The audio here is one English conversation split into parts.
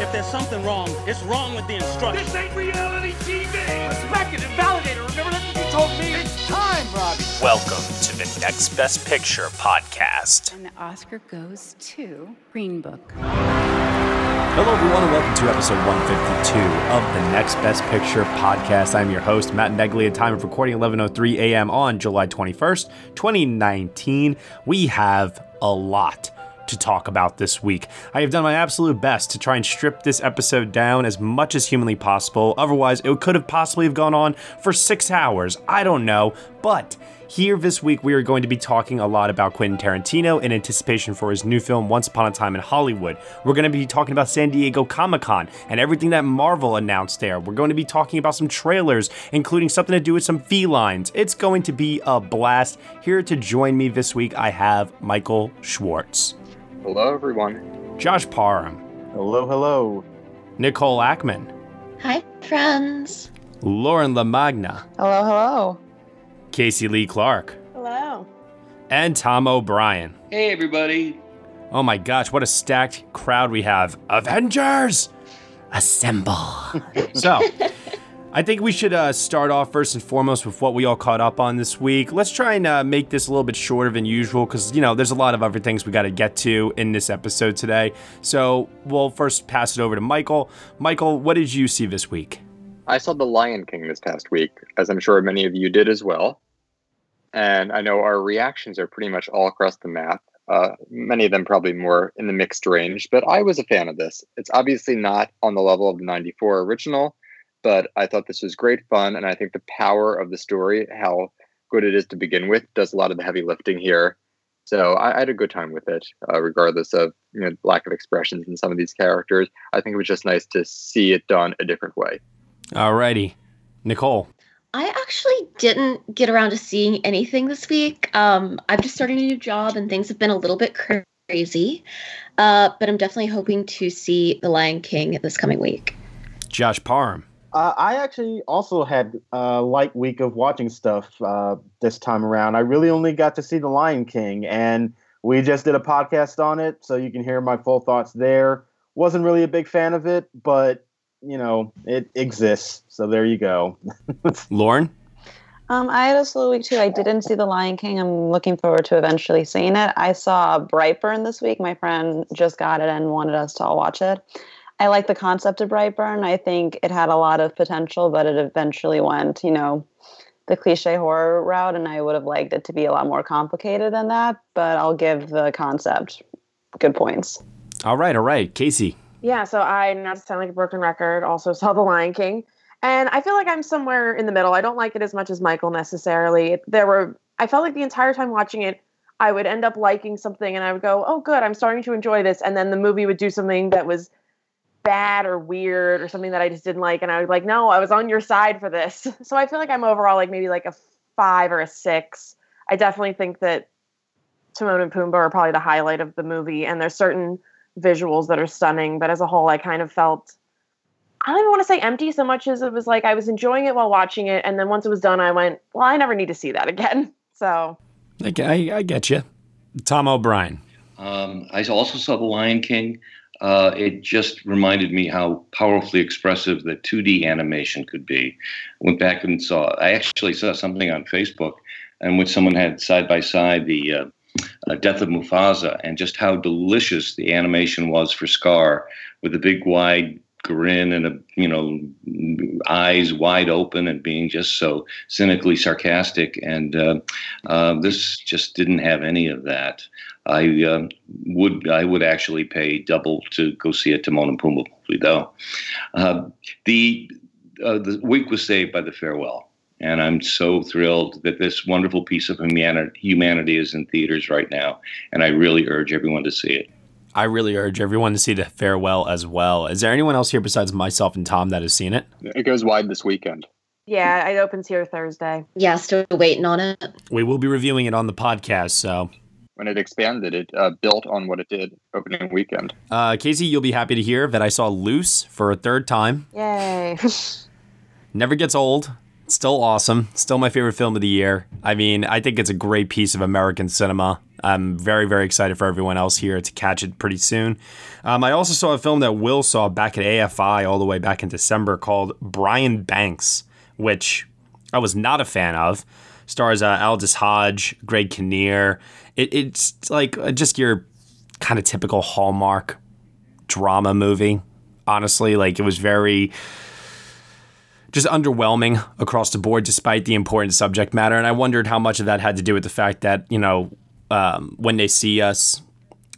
Don't laugh! If there's something wrong, it's wrong with the instructions. This ain't reality TV! Respect it and validate it. Remember that's what you told me. It's time, Robbie. Welcome to the Next Best Picture podcast. And the Oscar goes to Green Book. Hello, everyone, and welcome to episode 152 of the Next Best Picture podcast. I'm your host, Matt Neglia, at time of recording 11:03 a.m. on July 21st, 2019. We have a lot to talk about this week. I have done my absolute best to try and strip this episode down as much as humanly possible. Otherwise, it could have possibly have gone on for six hours. I don't know, but here this week, we are going to be talking a lot about Quentin Tarantino in anticipation for his new film, Once Upon a Time in Hollywood. We're going to be talking about San Diego Comic Con and everything that Marvel announced there. We're going to be talking about some trailers, including something to do with some felines. It's going to be a blast. Here to join me this week, I have Michael Schwartz, Hello, everyone. Josh Parham, Hello, hello. Nicole Ackman, Hi, friends. Lauren LaMagna, Hello, hello. Casey Lee Clark, Hello. and Tom O'Brien. Hey, everybody. Oh my gosh, what a stacked crowd we have. Avengers! Assemble. so, I think we should uh, start off first and foremost with what we all caught up on this week. Let's try and uh, make this a little bit shorter than usual because, you know, there's a lot of other things we got to get to in this episode today. So, we'll first pass it over to Michael. Michael, what did you see this week? I saw The Lion King this past week, as I'm sure many of you did as well. And I know our reactions are pretty much all across the map. Uh, many of them probably more in the mixed range, but I was a fan of this. It's obviously not on the level of the 94 original, but I thought this was great fun. And I think the power of the story, how good it is to begin with, does a lot of the heavy lifting here. So I, I had a good time with it, uh, regardless of you know lack of expressions in some of these characters. I think it was just nice to see it done a different way. Alrighty. Nicole. I actually didn't get around to seeing anything this week. Um, I've just started a new job and things have been a little bit crazy. Uh, but I'm definitely hoping to see The Lion King this coming week. Josh Parham. Uh, I actually also had a light week of watching stuff uh, this time around. I really only got to see The Lion King, and we just did a podcast on it, so you can hear my full thoughts there. Wasn't really a big fan of it, but you know it exists, so there you go. Lauren. Um, I had a slow week too. I didn't see The Lion King. I'm looking forward to eventually seeing it. I saw Brightburn this week. My friend just got it and wanted us to all watch it. I like the concept of Brightburn. I think it had a lot of potential, but it eventually went, you know, the cliche horror route, and I would have liked it to be a lot more complicated than that. But I'll give the concept good points. All right, all right. Casey. Yeah, so I, not to sound like a broken record, also saw The Lion King. And I feel like I'm somewhere in the middle. I don't like it as much as Michael necessarily. There were, I felt like the entire time watching it, I would end up liking something and I would go, oh, good, I'm starting to enjoy this. And then the movie would do something that was bad or weird or something that I just didn't like. And I was like, no, I was on your side for this. So I feel like I'm overall like maybe like a five or a six. I definitely think that Timon and Pumbaa are probably the highlight of the movie. And there's certain visuals that are stunning, but as a whole, I kind of felt I don't even want to say empty so much as it was like I was enjoying it while watching it, and then once it was done, I went, "Well, I never need to see that again." So, I, I, I get you, Tom O'Brien. Um, I also saw The Lion King. Uh, it just reminded me how powerfully expressive the 2D animation could be. I went back and saw. I actually saw something on Facebook, in which someone had side by side the uh, uh, Death of Mufasa, and just how delicious the animation was for Scar, with a big wide grin and a you know eyes wide open and being just so cynically sarcastic and uh, uh, this just didn't have any of that i uh, would i would actually pay double to go see a timon and pumbaa movie though uh, the uh, the week was saved by the farewell and i'm so thrilled that this wonderful piece of humanity, humanity is in theaters right now and i really urge everyone to see it I really urge everyone to see the farewell as well. Is there anyone else here besides myself and Tom that has seen it? It goes wide this weekend. Yeah, it opens here Thursday. Yeah, still waiting on it. We will be reviewing it on the podcast. So when it expanded, it uh, built on what it did opening weekend. Uh, Casey, you'll be happy to hear that I saw Luce for a third time. Yay! Never gets old. Still awesome. Still my favorite film of the year. I mean, I think it's a great piece of American cinema. I'm very, very excited for everyone else here to catch it pretty soon. Um, I also saw a film that Will saw back at AFI all the way back in December called Brian Banks, which I was not a fan of. Stars uh, Aldis Hodge, Greg Kinnear. It, it's like uh, just your kind of typical Hallmark drama movie. Honestly, like it was very just underwhelming across the board despite the important subject matter. And I wondered how much of that had to do with the fact that, you know, um, When They See Us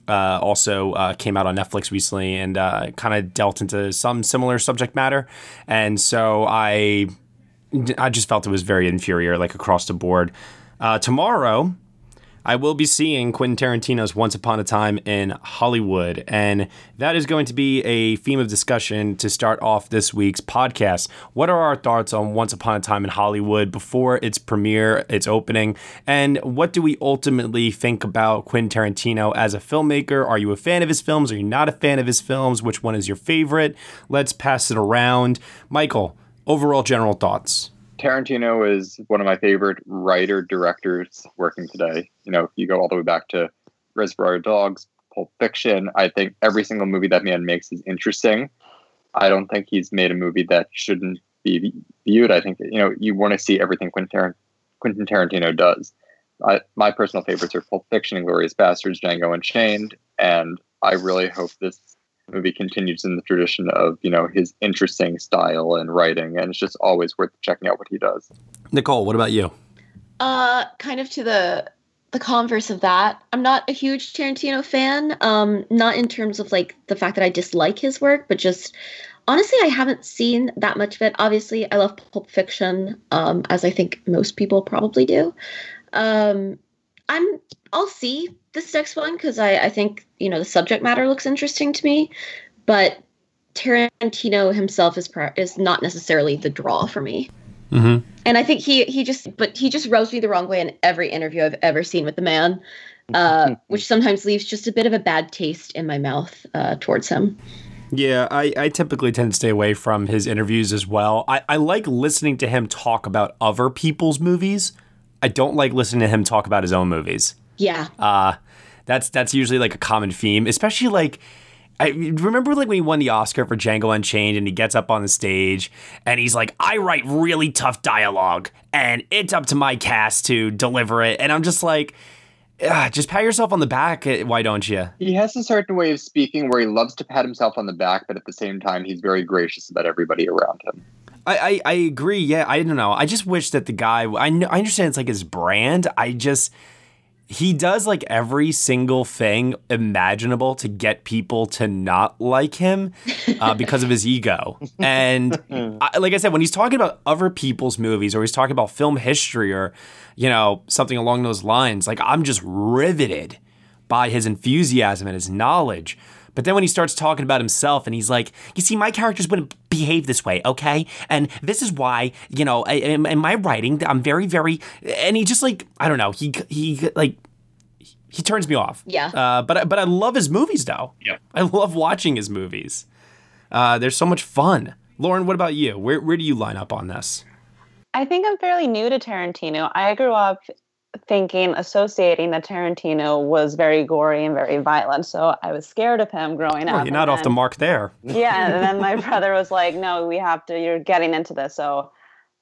uh, also uh, came out on Netflix recently and uh, kind of dealt into some similar subject matter. And so I, I just felt it was very inferior, like across the board. Uh, tomorrow, I will be seeing Quentin Tarantino's Once Upon a Time in Hollywood, and that is going to be a theme of discussion to start off this week's podcast. What are our thoughts on Once Upon a Time in Hollywood before its premiere, its opening, and what do we ultimately think about Quentin Tarantino as a filmmaker? Are you a fan of his films? Are you not a fan of his films? Which one is your favorite? Let's pass it around. Michael, overall general thoughts. Tarantino is one of my favorite writer directors working today. You know, if you go all the way back to Reservoir Dogs, Pulp Fiction. I think every single movie that man makes is interesting. I don't think he's made a movie that shouldn't be viewed. I think you know you want to see everything Quentin, Tar- Quentin Tarantino does. I, my personal favorites are Pulp Fiction, Inglourious Basterds, Django Unchained, and I really hope this movie continues in the tradition of you know his interesting style and writing and it's just always worth checking out what he does. Nicole what about you? Uh kind of to the the converse of that. I'm not a huge tarantino fan um not in terms of like the fact that i dislike his work but just honestly i haven't seen that much of it. Obviously i love pulp fiction um as i think most people probably do. Um i'm i'll see this next one because I, I think you know the subject matter looks interesting to me, but Tarantino himself is is not necessarily the draw for me. Mm-hmm. And I think he he just but he just rubs me the wrong way in every interview I've ever seen with the man, uh, which sometimes leaves just a bit of a bad taste in my mouth uh, towards him. Yeah, I, I typically tend to stay away from his interviews as well. I, I like listening to him talk about other people's movies. I don't like listening to him talk about his own movies. Yeah. Uh that's that's usually like a common theme, especially like I remember like when he won the Oscar for Django Unchained and he gets up on the stage and he's like, I write really tough dialogue and it's up to my cast to deliver it. And I'm just like, just pat yourself on the back. Eh, why don't you? He has a certain way of speaking where he loves to pat himself on the back, but at the same time, he's very gracious about everybody around him. I, I, I agree. Yeah, I don't know. I just wish that the guy. I know, I understand it's like his brand. I just he does like every single thing imaginable to get people to not like him uh, because of his ego. And I, like I said, when he's talking about other people's movies or he's talking about film history or, you know, something along those lines, like I'm just riveted by his enthusiasm and his knowledge. But then when he starts talking about himself and he's like, you see, my characters wouldn't behave this way, okay? And this is why, you know, in, in my writing, I'm very, very, and he just like, I don't know, he, he like, he turns me off. Yeah. Uh, but, but I love his movies though. Yeah. I love watching his movies. Uh, they're so much fun. Lauren, what about you? Where, where do you line up on this? I think I'm fairly new to Tarantino. I grew up thinking, associating that Tarantino was very gory and very violent. So I was scared of him growing well, up. You're not off the mark there. yeah. And then my brother was like, no, we have to, you're getting into this. So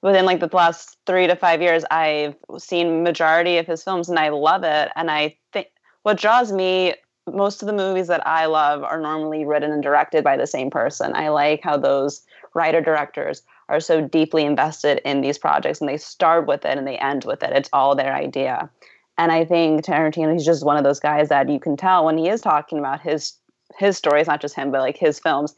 within like the last three to five years, I've seen majority of his films and I love it. And I think what draws me most of the movies that I love are normally written and directed by the same person. I like how those writer directors are so deeply invested in these projects and they start with it and they end with it. It's all their idea. And I think Tarantino, he's just one of those guys that you can tell when he is talking about his his stories, not just him, but like his films,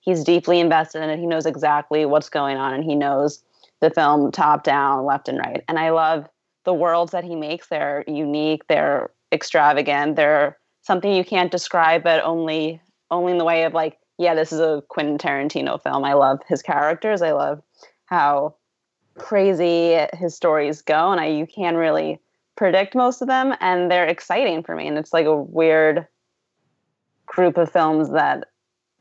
he's deeply invested in it. He knows exactly what's going on and he knows the film top down, left and right. And I love the worlds that he makes. They're unique, they're extravagant, they're something you can't describe, but only only in the way of like, yeah, this is a Quentin Tarantino film. I love his characters. I love how crazy his stories go, and I you can't really predict most of them, and they're exciting for me. And it's like a weird group of films that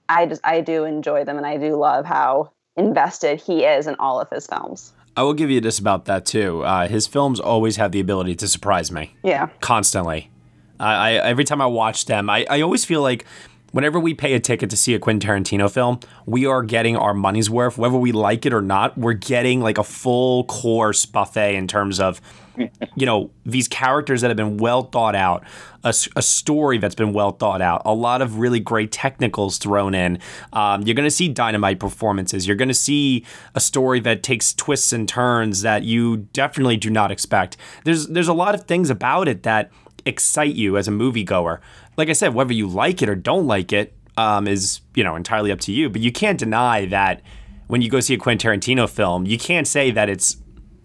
I just I do enjoy them, and I do love how invested he is in all of his films. I will give you this about that too. Uh, his films always have the ability to surprise me. Yeah. Constantly. I, I every time I watch them, I, I always feel like whenever we pay a ticket to see a Quentin Tarantino film, we are getting our money's worth, whether we like it or not. We're getting like a full course buffet in terms of, you know, these characters that have been well thought out, a, a story that's been well thought out, a lot of really great technicals thrown in. Um, you're going to see dynamite performances. You're going to see a story that takes twists and turns that you definitely do not expect. There's there's a lot of things about it that excite you as a moviegoer. Like I said, whether you like it or don't like it um, is you know entirely up to you. But you can't deny that when you go see a Quentin Tarantino film, you can't say that it's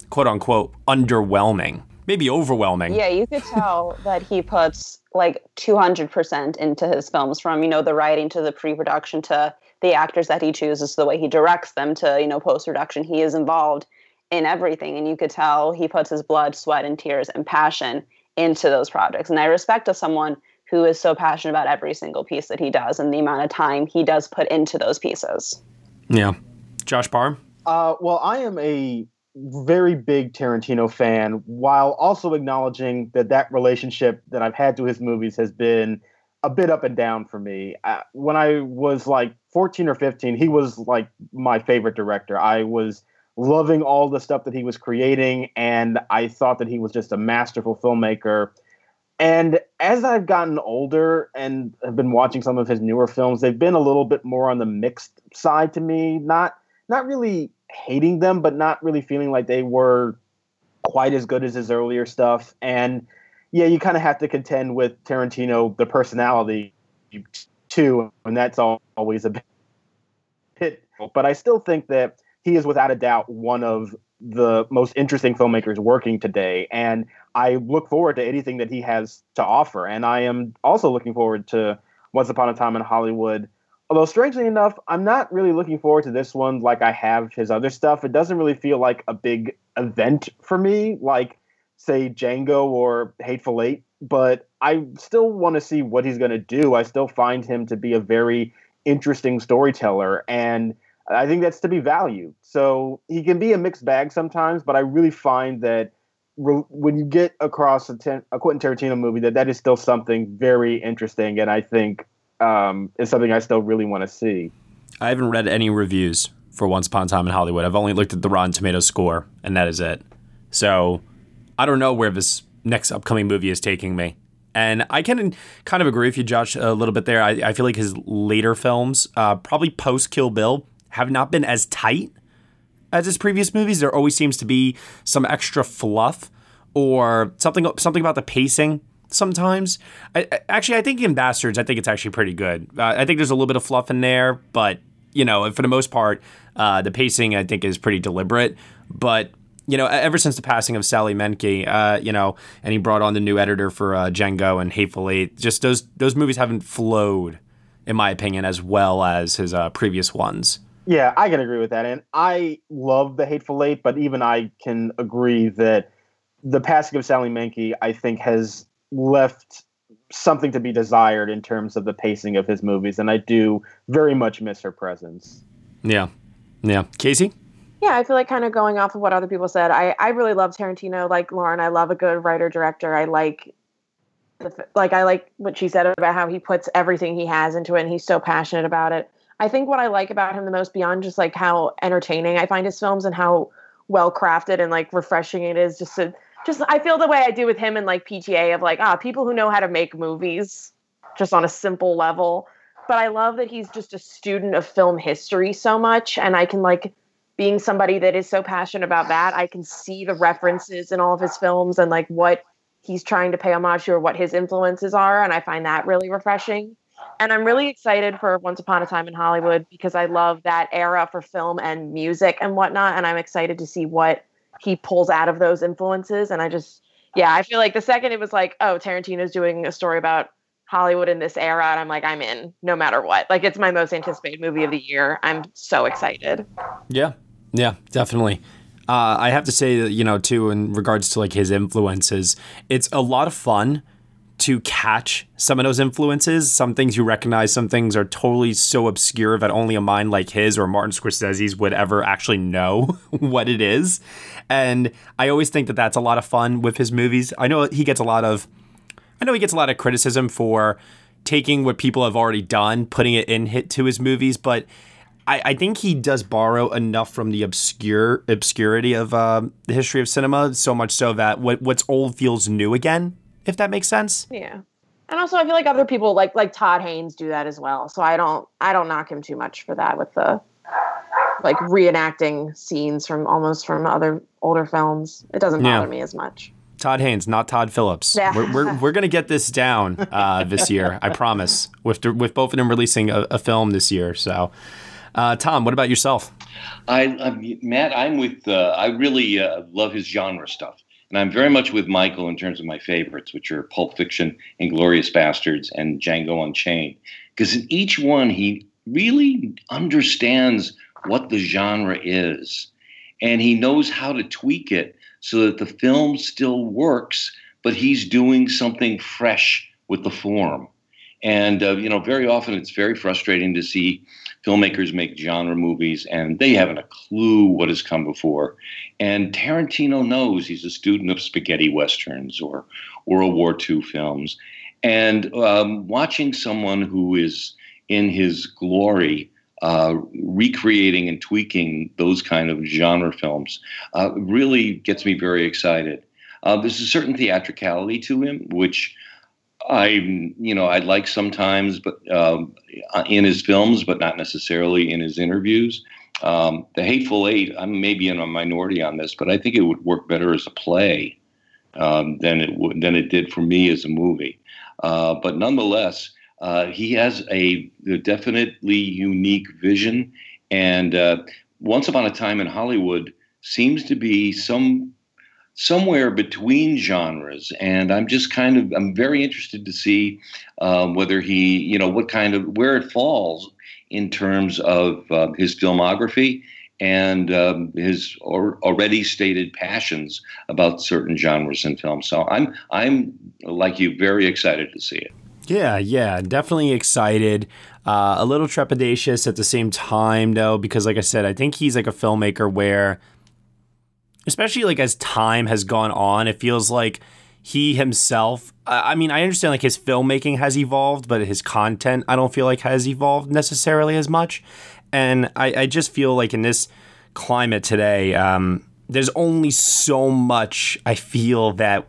quote unquote underwhelming. Maybe overwhelming. Yeah, you could tell that he puts like 200% into his films from, you know, the writing to the pre-production to the actors that he chooses, the way he directs them to, you know, post-production. He is involved in everything and you could tell he puts his blood, sweat and tears and passion into those projects. And I respect as someone who is so passionate about every single piece that he does and the amount of time he does put into those pieces. Yeah. Josh Barr? Uh, well, I am a very big Tarantino fan while also acknowledging that that relationship that I've had to his movies has been a bit up and down for me. Uh, when I was like 14 or 15, he was like my favorite director. I was loving all the stuff that he was creating, and I thought that he was just a masterful filmmaker. And as I've gotten older and have been watching some of his newer films, they've been a little bit more on the mixed side to me. Not not really hating them, but not really feeling like they were quite as good as his earlier stuff. And yeah, you kind of have to contend with Tarantino, the personality too, and that's always a bit. But I still think that he is without a doubt one of the most interesting filmmakers working today. And I look forward to anything that he has to offer. And I am also looking forward to Once Upon a Time in Hollywood. Although, strangely enough, I'm not really looking forward to this one like I have his other stuff. It doesn't really feel like a big event for me, like, say, Django or Hateful Eight. But I still want to see what he's going to do. I still find him to be a very interesting storyteller. And I think that's to be valued. So he can be a mixed bag sometimes, but I really find that re- when you get across a, ten- a, Quentin Tarantino movie, that that is still something very interesting, and I think um, is something I still really want to see. I haven't read any reviews for Once Upon a Time in Hollywood. I've only looked at the Rotten Tomatoes score, and that is it. So I don't know where this next upcoming movie is taking me. And I can kind of agree with you, Josh, a little bit there. I, I feel like his later films, uh, probably post Kill Bill, have not been as tight as his previous movies. There always seems to be some extra fluff or something something about the pacing sometimes. I, actually, I think in Basterds, I think it's actually pretty good. Uh, I think there's a little bit of fluff in there, but you know, for the most part, uh, the pacing I think is pretty deliberate. But you know, ever since the passing of Sally Menke, uh, you know, and he brought on the new editor for uh, Django and Hateful Eight, just those those movies haven't flowed, in my opinion, as well as his uh, previous ones. Yeah, I can agree with that. And I love the Hateful Eight, but even I can agree that the passing of Sally Menke, I think, has left something to be desired in terms of the pacing of his movies. And I do very much miss her presence. Yeah. Yeah. Casey? Yeah, I feel like kind of going off of what other people said. I, I really love Tarantino. Like Lauren, I love a good writer director. I like the, like I like what she said about how he puts everything he has into it and he's so passionate about it. I think what I like about him the most beyond just like how entertaining I find his films and how well crafted and like refreshing it is. Just to, just I feel the way I do with him and like PTA of like ah people who know how to make movies just on a simple level. But I love that he's just a student of film history so much, and I can like being somebody that is so passionate about that, I can see the references in all of his films and like what he's trying to pay homage to or what his influences are. And I find that really refreshing. And I'm really excited for Once Upon a Time in Hollywood because I love that era for film and music and whatnot. And I'm excited to see what he pulls out of those influences. And I just, yeah, I feel like the second it was like, oh, Tarantino's doing a story about Hollywood in this era, and I'm like, I'm in no matter what. Like, it's my most anticipated movie of the year. I'm so excited. Yeah, yeah, definitely. Uh, I have to say that you know too, in regards to like his influences, it's a lot of fun to catch some of those influences. Some things you recognize, some things are totally so obscure that only a mind like his or Martin Scorsese's would ever actually know what it is. And I always think that that's a lot of fun with his movies. I know he gets a lot of, I know he gets a lot of criticism for taking what people have already done, putting it in hit to his movies, but I, I think he does borrow enough from the obscure obscurity of uh, the history of cinema, so much so that what what's old feels new again. If that makes sense. Yeah. And also, I feel like other people like like Todd Haynes do that as well. So I don't I don't knock him too much for that with the like reenacting scenes from almost from other older films. It doesn't bother Yeah. me as much. Todd Haynes, not Todd Phillips. Yeah. We're, we're, we're gonna get this down uh, this year. I promise. With with both of them releasing a, a film this year. So, uh, Tom, what about yourself? I, I Matt, I'm with. Uh, I really uh, love his genre stuff, and I'm very much with Michael in terms of my favorites, which are Pulp Fiction, Inglourious Basterds, and Django Unchained. Because in each one, he really understands what the genre is, and he knows how to tweak it so that the film still works, but he's doing something fresh with the form. And uh, you know, very often it's very frustrating to see filmmakers make genre movies and they haven't a clue what has come before. And Tarantino knows he's a student of spaghetti westerns or World War II films. And um, watching someone who is in his glory uh, recreating and tweaking those kind of genre films uh, really gets me very excited. Uh, there's a certain theatricality to him, which I, you know, I like sometimes, but um, in his films, but not necessarily in his interviews. Um, the Hateful Eight, I'm maybe in a minority on this, but I think it would work better as a play um, than it would than it did for me as a movie. Uh, but nonetheless, uh, he has a, a definitely unique vision, and uh, Once Upon a Time in Hollywood seems to be some somewhere between genres and i'm just kind of i'm very interested to see um, whether he you know what kind of where it falls in terms of uh, his filmography and um, his or, already stated passions about certain genres in film so i'm i'm like you very excited to see it Yeah, yeah, definitely excited. Uh, a little trepidatious at the same time, though, because, like I said, I think he's like a filmmaker where, especially like as time has gone on, it feels like he himself. I mean, I understand like his filmmaking has evolved, but his content I don't feel like has evolved necessarily as much. And I, I just feel like in this climate today, um, there's only so much I feel that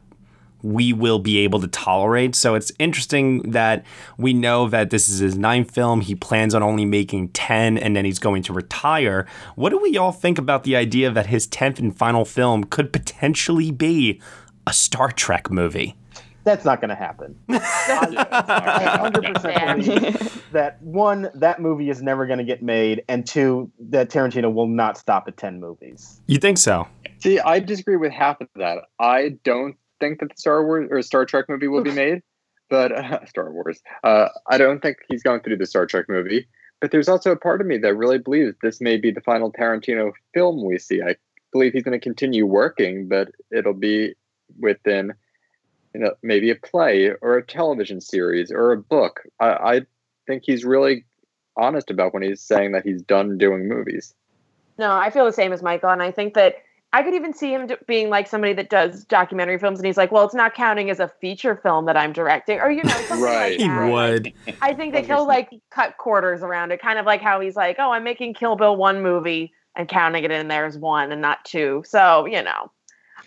we will be able to tolerate. So it's interesting that we know that this is his ninth film. He plans on only making 10 and then he's going to retire. What do we all think about the idea that his 10th and final film could potentially be a Star Trek movie? That's not going to happen. I 100% believe that one, that movie is never going to get made, and two, that Tarantino will not stop at 10 movies. You think so? See, I disagree with half of that. I don't think that the Star Wars or Star Trek movie will be made, but uh, Star Wars. Uh, I don't think he's going to do the Star Trek movie. But there's also a part of me that really believes this may be the final Tarantino film we see. I believe he's going to continue working, but it'll be within, you know, maybe a play or a television series or a book. I, I think he's really honest about when he's saying that he's done doing movies. No, I feel the same as Michael, and I think that I could even see him d- being like somebody that does documentary films, and he's like, "Well, it's not counting as a feature film that I'm directing," or you know, something Right. like He would. I think that he'll like cut quarters around it, kind of like how he's like, "Oh, I'm making Kill Bill one movie, and counting it in there as one and not two. So, you know,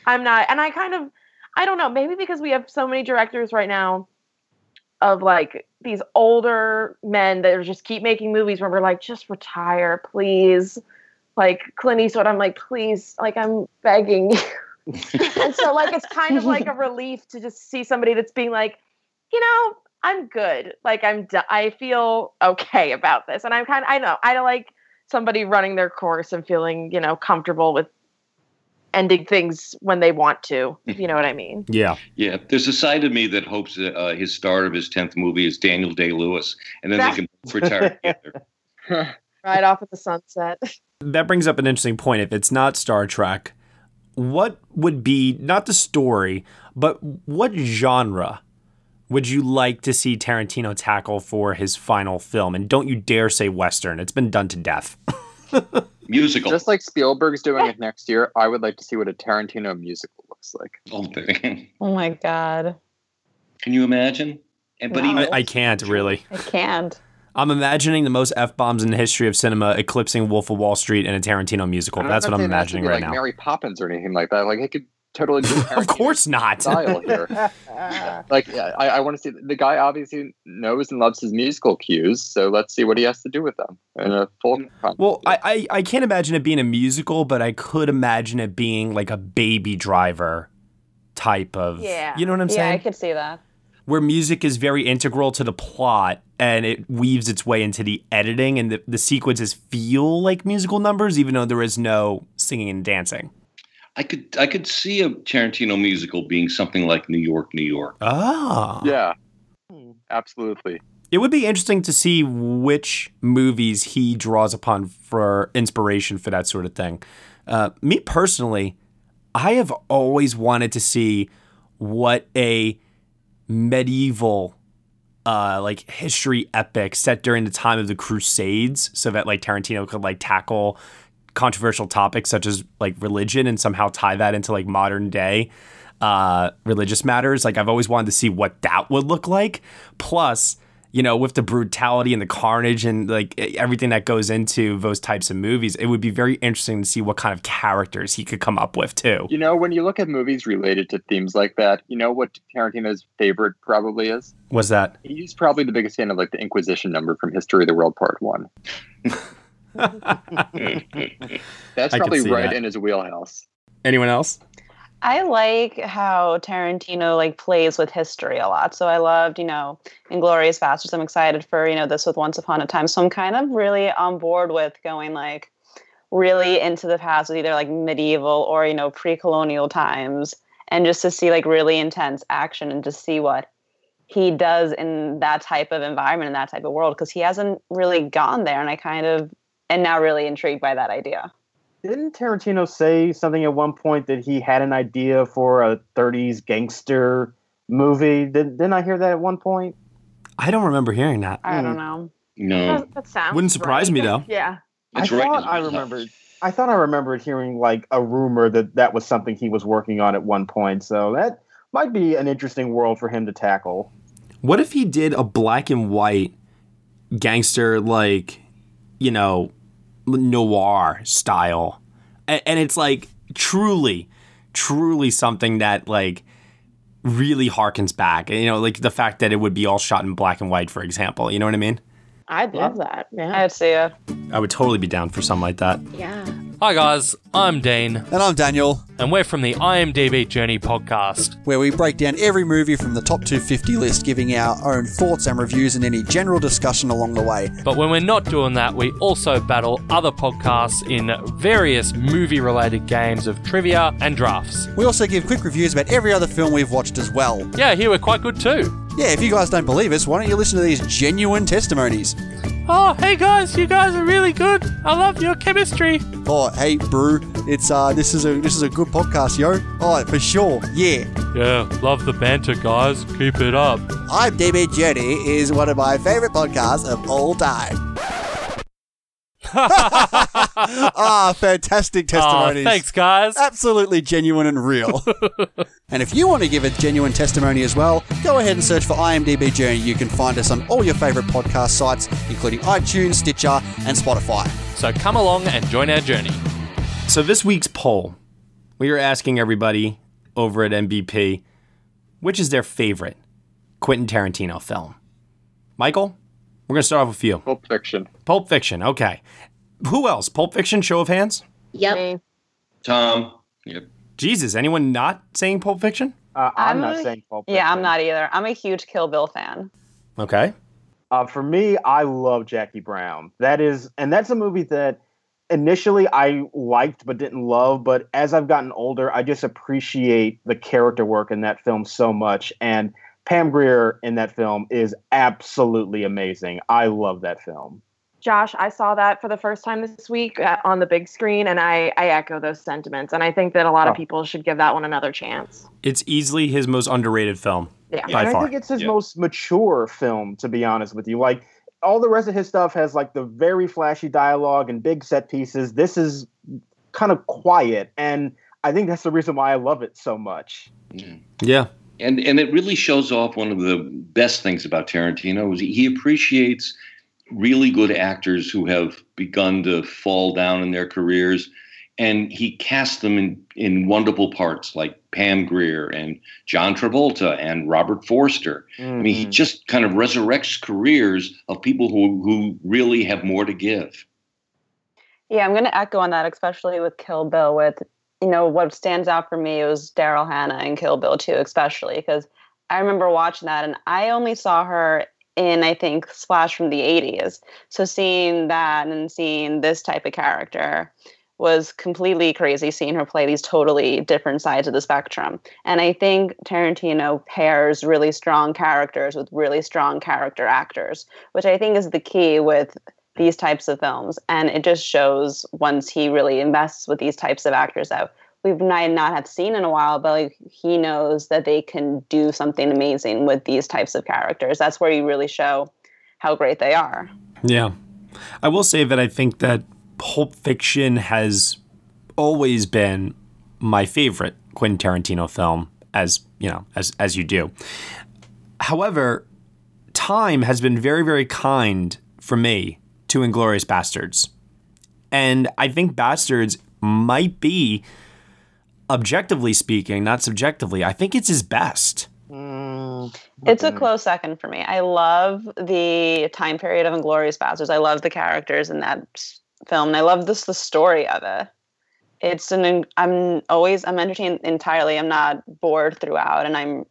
I'm not, and I kind of, I don't know, maybe because we have so many directors right now of like these older men that just keep making movies where we're like, just retire, please. Like Clint Eastwood, I'm like, please, like I'm begging. you. and so like it's kind of like a relief to just see somebody that's being like, you know, I'm good. Like I'm, d- I feel okay about this, and I'm kind of, I know, I like somebody running their course and feeling, you know, comfortable with ending things when they want to. You know what I mean? Yeah. Yeah, there's a side of me that hopes that uh, his start of his tenth movie is Daniel Day Lewis, and then they can retire together. Right off at the sunset. That brings up an interesting point. If it's not Star Trek, what would be not the story, but what genre would you like to see Tarantino tackle for his final film? And don't you dare say Western. It's been done to death. Musical. Just like Spielberg's doing it next year, I would like to see what a Tarantino musical looks like. Oh, oh my god. Can you imagine? And but No. even I, I can't really. I can't. I'm imagining the most f bombs in the history of cinema eclipsing Wolf of Wall Street and a Tarantino musical. That's not what I'm saying it imagining be right like now. Mary Poppins or anything like that. Like it could totally be of course not. style here. like yeah, I, I want to see the guy obviously knows and loves his musical cues, so let's see what he has to do with them in a full. Well, I, I I can't imagine it being a musical, but I could imagine it being like a Baby Driver type of. Yeah. You know what I'm yeah, saying? Yeah, I could see that. Where music is very integral to the plot and it weaves its way into the editing, and the, the sequences feel like musical numbers, even though there is no singing and dancing. I could I could see a Tarantino musical being something like New York, New York. Ah. Yeah, absolutely. It would be interesting to see which movies he draws upon for inspiration for that sort of thing. Uh, me personally, I have always wanted to see what a medieval uh like history epic set during the time of the crusades so that like Tarantino could like tackle controversial topics such as like religion and somehow tie that into like modern day uh religious matters. Like I've always wanted to see what that would look like. Plus you know with the brutality and the carnage and like everything that goes into those types of movies it would be very interesting to see what kind of characters he could come up with too You know, when you look at movies related to themes like that, you know what Tarantino's favorite probably is. was that He's probably the biggest fan of like the Inquisition number from History of the World Part One. That's probably right that. in his wheelhouse. anyone else I like how Tarantino like plays with history a lot. So I loved, you know, Inglourious Basterds. I'm excited for, you know, this with Once Upon a Time. So I'm kind of really on board with going like really into the past with either like medieval or, you know, pre-colonial times and just to see like really intense action and to see what he does in that type of environment in that type of world because he hasn't really gone there and I kind of am now really intrigued by that idea. Didn't Tarantino say something at one point that he had an idea for a 30s gangster movie? Did, didn't I hear that at one point? I don't remember hearing that I don't hmm. know. No. That, that sounds Wouldn't surprise right. me, though. Yeah. It's I right thought his I remembered. I thought I remembered hearing like a rumor that that was something he was working on at one point. So that might be an interesting world for him to tackle. What if he did a black and white gangster, like, you know, noir style? And, and it's like truly, truly something that, like, really harkens back. You know, like the fact that it would be all shot in black and white, for example. You know what I mean? I'd love that. Yeah. I'd see it. Uh, I would totally be down for something like that. Yeah. Hi guys, I'm Dean. And I'm Daniel. And we're from the IMDb Journey podcast. Where we break down every movie from the top 250 list, giving our own thoughts and reviews and any general discussion along the way. But when we're not doing that, we also battle other podcasts in various movie related games of trivia and drafts. We also give quick reviews about every other film we've watched as well. Yeah, here we're quite good too. Yeah, if you guys don't believe us, why don't you listen to these genuine testimonies? Oh, hey guys, you guys are really good. I love your chemistry. Oh, hey, brew, it's uh, this is a this is a good podcast, yo. Oh, for sure, yeah. Yeah, love the banter, guys. Keep it up. IMDb Journey is one of my favorite podcasts of all time. ah, fantastic testimonies. Aw, thanks, guys. Absolutely genuine and real. and if you want to give a genuine testimony as well, go ahead and search for IMDb Journey. You can find us on all your favorite podcast sites, including iTunes, Stitcher, and Spotify. So So come along and join our journey. So this week's poll, we are asking everybody over at NBP, which is their favorite Quentin Tarantino film? Michael, we're going to start off with you. Pulp Fiction. Pulp Fiction, okay. Who else? Pulp Fiction, show of hands? Yep. Tom. Yep. Jesus, anyone not saying Pulp Fiction? Uh, I'm, I'm not a- saying Pulp Fiction. Yeah, I'm not either. I'm a huge Kill Bill fan. Okay. Uh, for me, I love Jackie Brown. That is, and that's a movie that initially I liked but didn't love. But as I've gotten older, I just appreciate the character work in that film so much. And Pam Grier in that film is absolutely amazing. I love that film. Josh, I saw that for the first time this week uh, on the big screen, and I, I echo those sentiments. And I think that a lot of Oh. people should give that one another chance. It's easily his most underrated film. Yeah. By and far. I think it's his most mature film, to be honest with you. Like all the rest of his stuff has like the very flashy dialogue and big set pieces. This is kind of quiet, and I think that's the reason why I love it so much. Yeah. And and it really shows off one of the best things about Tarantino is he appreciates really good actors who have begun to fall down in their careers and he casts them in, in wonderful parts like Pam Grier and John Travolta and Robert Forster. I mean, he mm-hmm. just kind of resurrects careers of people who, who really have more to give. Yeah, I'm going to echo on that, especially with Kill Bill. With you know what stands out for me was Daryl Hannah and Kill Bill too, especially because I remember watching that, and I only saw her in I think Splash from the '80s. So seeing that and seeing this type of character was completely crazy. Seeing her play these totally different sides of the spectrum, and I think Tarantino pairs really strong characters with really strong character actors, which I think is the key with these types of films. And it just shows once he really invests with these types of actors that we've not, not have seen in a while, but like he knows that they can do something amazing with these types of characters. That's where you really show how great they are. Yeah. I will say that I think that Pulp Fiction has always been my favorite Quentin Tarantino film, as you know, as as you do. However, time has been very, very kind for me to Inglourious Basterds. And I think Bastards might be, objectively speaking, not subjectively, I think it's his best. Mm, it's a close second for me. I love the time period of Inglourious Basterds. I love the characters in that film, and I love this the story of it. It's an I'm always I'm entertained entirely. I'm not bored throughout, and I'm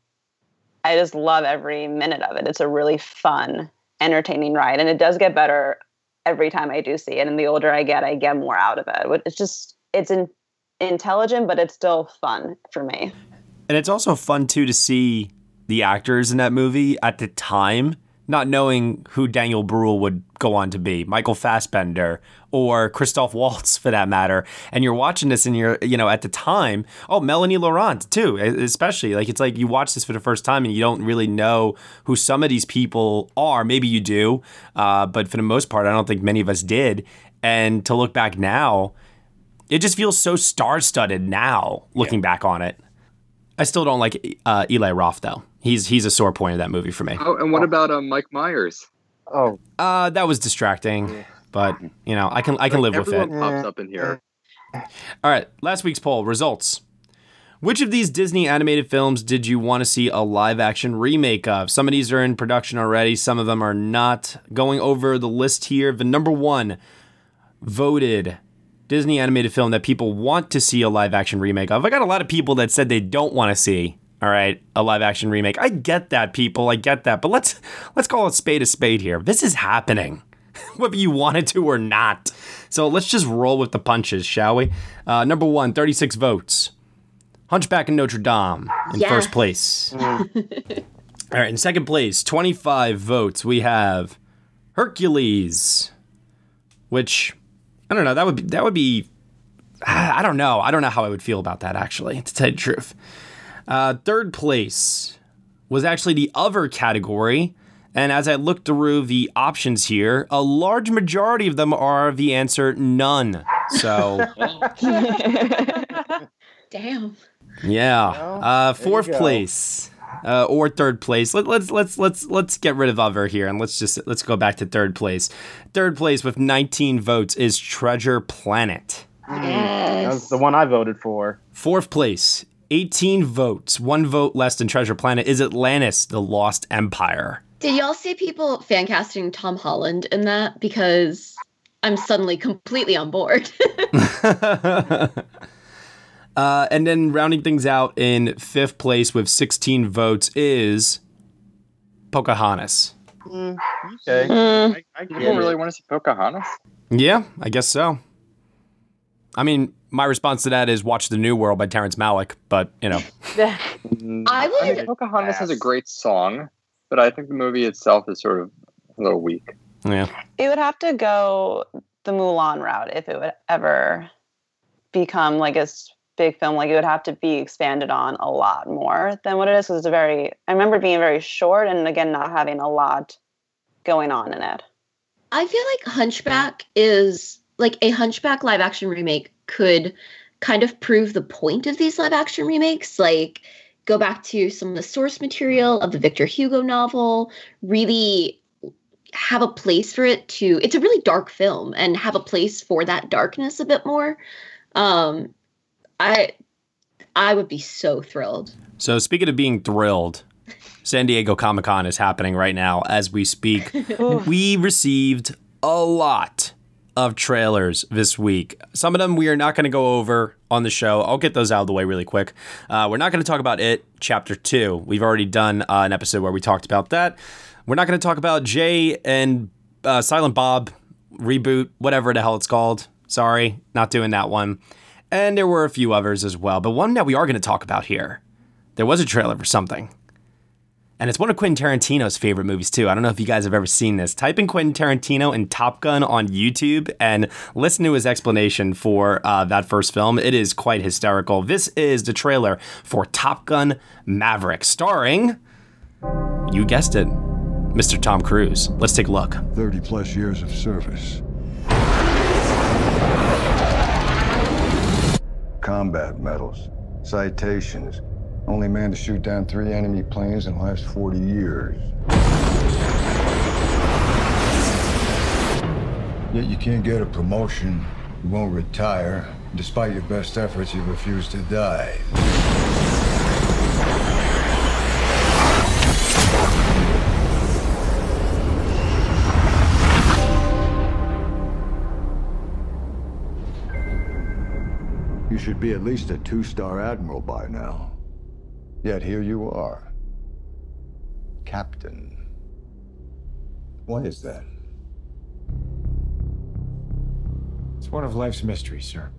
I just love every minute of it. It's a really fun, entertaining ride, and it does get better every time I do see it. And the older I get, I get more out of it. It's just it's in, intelligent, but it's still fun for me. And it's also fun too to see the actors in that movie at the time, not knowing who Daniel Bruhl would go on to be, Michael Fassbender or Christoph Waltz for that matter. And you're watching this and you're, you know, at the time, oh, Melanie Laurent too, especially. Like it's like you watch this for the first time and you don't really know who some of these people are. Maybe you do, uh, but for the most part, I don't think many of us did. And to look back now, it just feels so star-studded now, looking back on it. I still don't like uh, Eli Roth though. He's he's a sore point of that movie for me. Oh, and what about uh, Mike Myers? Oh, Uh, that was distracting, but mm-hmm. you know I can I can live with Everyone it. pops up in here. All right, last week's poll results. Which of these Disney animated films did you want to see a live action remake of? Some of these are in production already, some of them are not. Going over the list here, the number one voted Disney animated film that people want to see a live action remake of. I got a lot of people that said they don't want to see, all right, a live action remake. I get that, people. I get that. But let's let's call it spade a spade here. This is happening. Whether you wanted to or not. So let's just roll with the punches, shall we? Uh, number one, 36 votes. Hunchback in Notre Dame in Yes. first place. All right, in second place, 25 votes, we have Hercules, which I don't know. That would be, that would be. I don't know. I don't know how I would feel about that actually. To tell you the truth, uh, third place was actually the other category, and as I look through the options here, a large majority of them are the answer none. So Damn. yeah, uh, fourth place. uh, or third place. Let, let's let's let's let's get rid of other here and let's just let's go back to third place. Third place with 19 votes is Treasure Planet. That was the one I voted for. Fourth place, 18 votes, one vote less than Treasure Planet is Atlantis: The Lost Empire. Did y'all see people fan casting Tom Holland in that? Because I'm suddenly completely on board. Uh, and then rounding things out in fifth place with 16 votes is Pocahontas. Okay. Mm. I, I People really want to see Pocahontas? Yeah, I guess so. I mean, my response to that is watch The New World by Terrence Malick, but you know, Mm, I would- mean, Pocahontas has a great song, but I think the movie itself is sort of a little weak. yeah. It would have to go the Mulan route if it would ever become like a big film. Like it would have to be expanded on a lot more than what it is. 'cause It's a very. I remember being very short, and again, not having a lot going on in it. I feel like Hunchback is like a Hunchback live action remake could kind of prove the point of these live action remakes. Like, go back to some of the source material of the Victor Hugo novel, really have a place for it to. It's a really dark film and have a place for that darkness a bit more. Um, I. I would be so thrilled. So speaking of being thrilled, San Diego Comic Con is happening right now as we speak. we received a lot of trailers this week. Some of them we are not going to go over on the show. I'll get those out of the way really quick. Uh, we're not going to talk about it, Chapter 2. We've already done uh, an episode where we talked about that. We're not going to talk about Jay and uh, Silent Bob reboot, whatever the hell it's called. Sorry, not doing that one. And there were a few others as well. But one that we are going to talk about here, there was a trailer for something. And it's one of Quentin Tarantino's favorite movies, too. I don't know if you guys have ever seen this. Type in Quentin Tarantino and Top Gun on YouTube and listen to his explanation for uh, that first film. It is quite hysterical. This is the trailer for Top Gun Maverick, starring, you guessed it, Mr. Tom Cruise. Let's take a look. 30 plus years of service. Combat medals, citations. Only man to shoot down three enemy planes in the last 40 years. Yet you can't get a promotion, you won't retire. Despite your best efforts, you refuse to die. You should be at least a two-star admiral by now. Yet here you are. Captain. Why is that? It's one of life's mysteries, sir.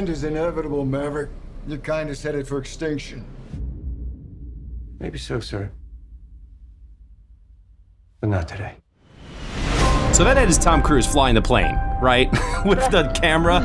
End is inevitable, Maverick. Your kind is headed for extinction. Maybe so, sir. But not today. So that is Tom Cruise flying the plane, right? With the camera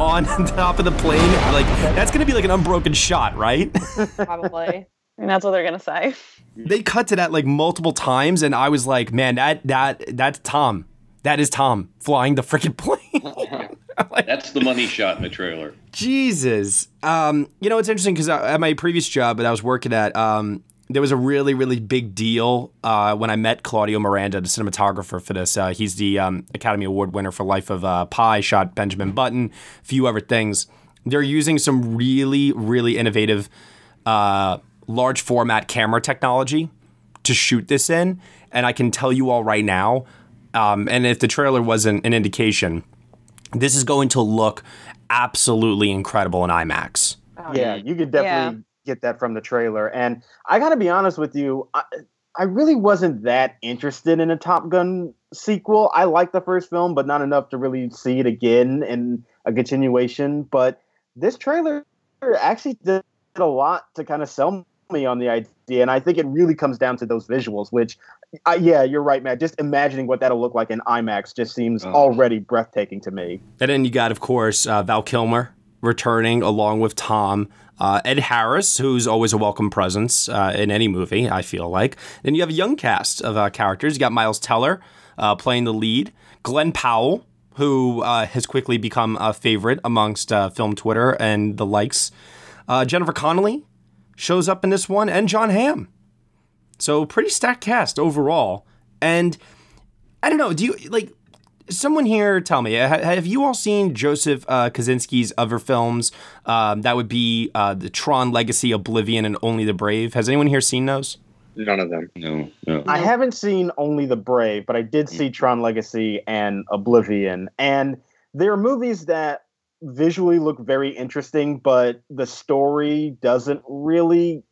on top of the plane. Like, that's going to be like an unbroken shot, right? Probably. and that's what they're gonna say. they cut to that like multiple times, and I was like, man, that that that's Tom. That is Tom flying the freaking plane. That's the money shot in the trailer. Jesus. Um, you know, it's interesting because at my previous job that I was working at, um, there was a really, really big deal uh, when I met Claudio Miranda, the cinematographer for this. Uh, he's the um, Academy Award winner for Life of uh, Pi, shot Benjamin Button, a few other things. They're using some really, really innovative uh, large format camera technology to shoot this in. And I can tell you all right now, Um, and if the trailer wasn't an indication, this is going to look absolutely incredible in IMAX. Oh, yeah, you could definitely get that from the trailer. And I got to be honest with you, I, I really wasn't that interested in a Top Gun sequel. I liked the first film, but not enough to really see it again in a continuation. But this trailer actually did a lot to kind of sell me on the idea, and I think it really comes down to those visuals. Which, uh, yeah, you're right, Matt. Just imagining what that'll look like in IMAX just seems already breathtaking to me. And then you got, of course, uh, Val Kilmer returning along with Tom. Uh, Ed Harris, who's always a welcome presence uh, in any movie, I feel like. Then you have a young cast of uh, characters. You got Miles Teller uh, playing the lead, Glenn Powell, who uh, has quickly become a favorite amongst uh, film Twitter and the likes. Jennifer Connelly shows up in this one, and Jon Hamm. So pretty stacked cast overall. And I don't know, do you like someone here tell me have you all seen joseph uh, kosinski's other films um, that would be uh, the tron legacy oblivion and only the brave has anyone here seen those None of them. No, no. I haven't seen Only the Brave, but I did see Tron Legacy and Oblivion. And they're movies that visually look very interesting, but the story doesn't really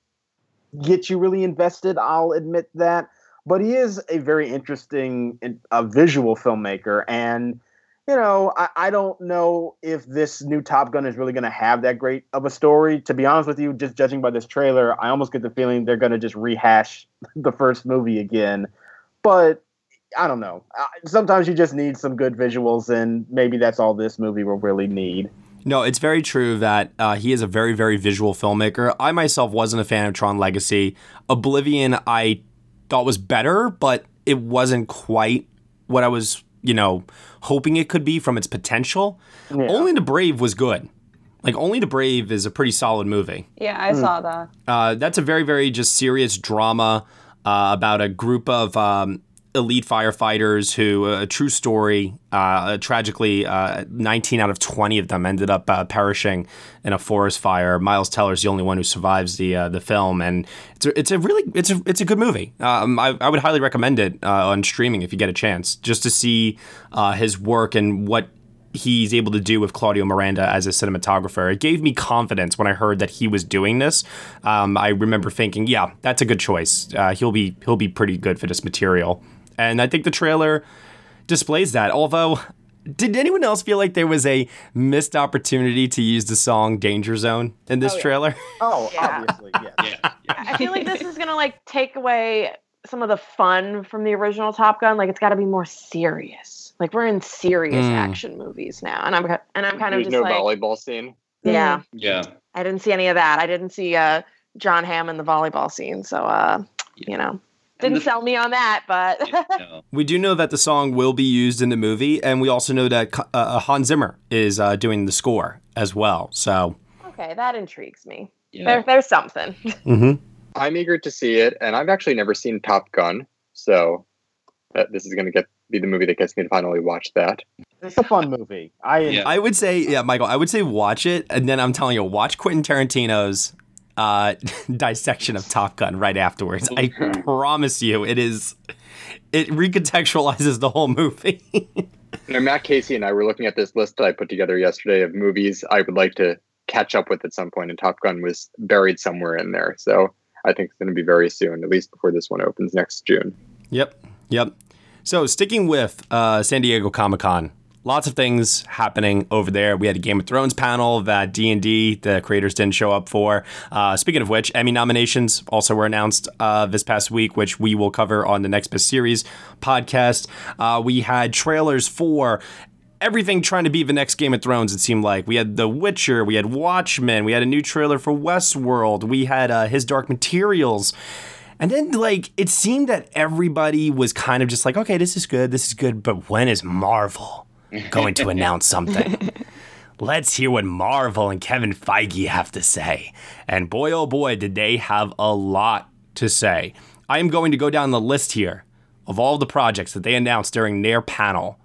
get you really invested. I'll admit that. But he is a very interesting a visual filmmaker. And you know, I, I don't know if this new Top Gun is really going to have that great of a story. To be honest with you, just judging by this trailer, I almost get the feeling they're going to just rehash the first movie again. But I don't know. Sometimes you just need some good visuals, and maybe that's all this movie will really need. No, it's very true that uh, he is a very, very visual filmmaker. I myself wasn't a fan of Tron Legacy. Oblivion, I thought was better, but it wasn't quite what I was you know, hoping it could be from its potential. Yeah. Only the Brave was good. Like Only the Brave is a pretty solid movie. Yeah, I mm. saw that. Uh, that's a very, very just serious drama uh, about a group of um, elite firefighters who, a true story, uh, tragically, uh, 19 out of 20 of them ended up uh, perishing in a forest fire. Miles Teller is the only one who survives the uh, the film, and it's a, it's a really it's a it's a good movie. Um, I, I would highly recommend it uh, on streaming if you get a chance, just to see uh, his work and what he's able to do with Claudio Miranda as a cinematographer. It gave me confidence when I heard that he was doing this. Um, I remember thinking, yeah, that's a good choice. he'll be he'll be pretty good for this material. And I think the trailer displays that. Although, did anyone else feel like there was a missed opportunity to use the song Danger Zone in this Oh, yeah. trailer? Oh, Yeah. obviously, yes. I feel like this is gonna like take away some of the fun from the original Top Gun. Like it's got to be more serious. Like we're in serious Mm. action movies now, and I'm ki- and I'm kind of There's just no like, volleyball scene. yeah, Yeah. I didn't see any of that. I didn't see uh, Jon Hamm in the volleyball scene, so uh, you know, didn't sell me on that. But We do know that the song will be used in the movie, and we also know that uh, uh, Hans Zimmer is uh, doing the score as well. So, okay, that intrigues me. Yeah. There, there's something. mhm. I'm eager to see it, and I've actually never seen Top Gun, so that this is going to get be the movie that gets me to finally watch that. It's a fun movie. I I would say, yeah, Michael, I would say watch it, and then I'm telling you, watch Quentin Tarantino's uh, dissection of Top Gun right afterwards. I promise you, it is. It recontextualizes the whole movie. You know, Matt Casey and I were looking at this list that I put together yesterday of movies I would like to catch up with at some point, and Top Gun was buried somewhere in there. So I think it's going to be very soon, at least before this one opens next June. Yep. Yep. So sticking with uh, San Diego Comic Con, lots of things happening over there. We had a Game of Thrones panel that D and D the creators didn't show up for. Uh, speaking of which, Emmy nominations also were announced uh, this past week, which we will cover on the Next Best Series podcast. Uh, we had trailers for. Everything trying to be the next Game of Thrones, it seemed like. We had The Witcher, we had Watchmen, we had a new trailer for Westworld, we had uh, His Dark Materials. And then, like, it seemed that everybody was kind of just like, okay, this is good, this is good, but when is Marvel going to announce something? Let's hear what Marvel and Kevin Feige have to say. And boy, oh boy, did they have a lot to say. I am going to go down the list here of all the projects that they announced during their panel.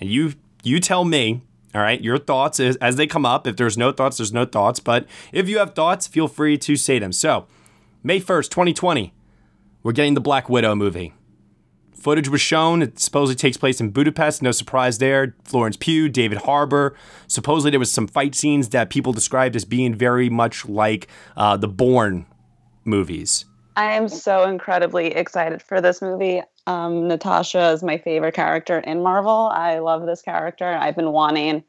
And you you tell me, all right, your thoughts as, as they come up. If there's no thoughts, there's no thoughts. But if you have thoughts, feel free to say them. So, May 1st, 2020, we're getting the Black Widow movie. Footage was shown. It supposedly takes place in Budapest. No surprise there. Florence Pugh, David Harbour. Supposedly there was some fight scenes that people described as being very much like uh, the Bourne movies. I am so incredibly excited for this movie. Um, Natasha is my favorite character in Marvel. I love this character. I've been wanting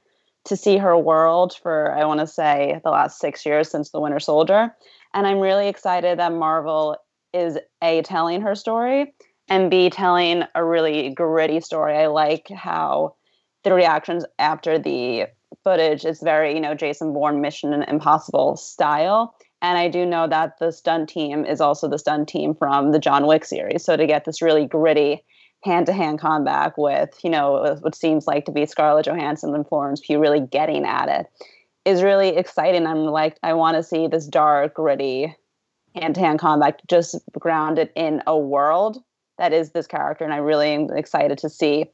to see her world for, I want to say, the last six years since The Winter Soldier. And I'm really excited that Marvel is A, telling her story, and B, telling a really gritty story. I like how the reactions after the footage is very, you know, Jason Bourne Mission Impossible style. And I do know that the stunt team is also the stunt team from the John Wick series. So to get this really gritty hand-to-hand combat with, you know, what seems like to be Scarlett Johansson and Florence Pugh really getting at it is really exciting. I'm like, I want to see this dark, gritty hand-to-hand combat just grounded in a world that is this character. And I really am excited to see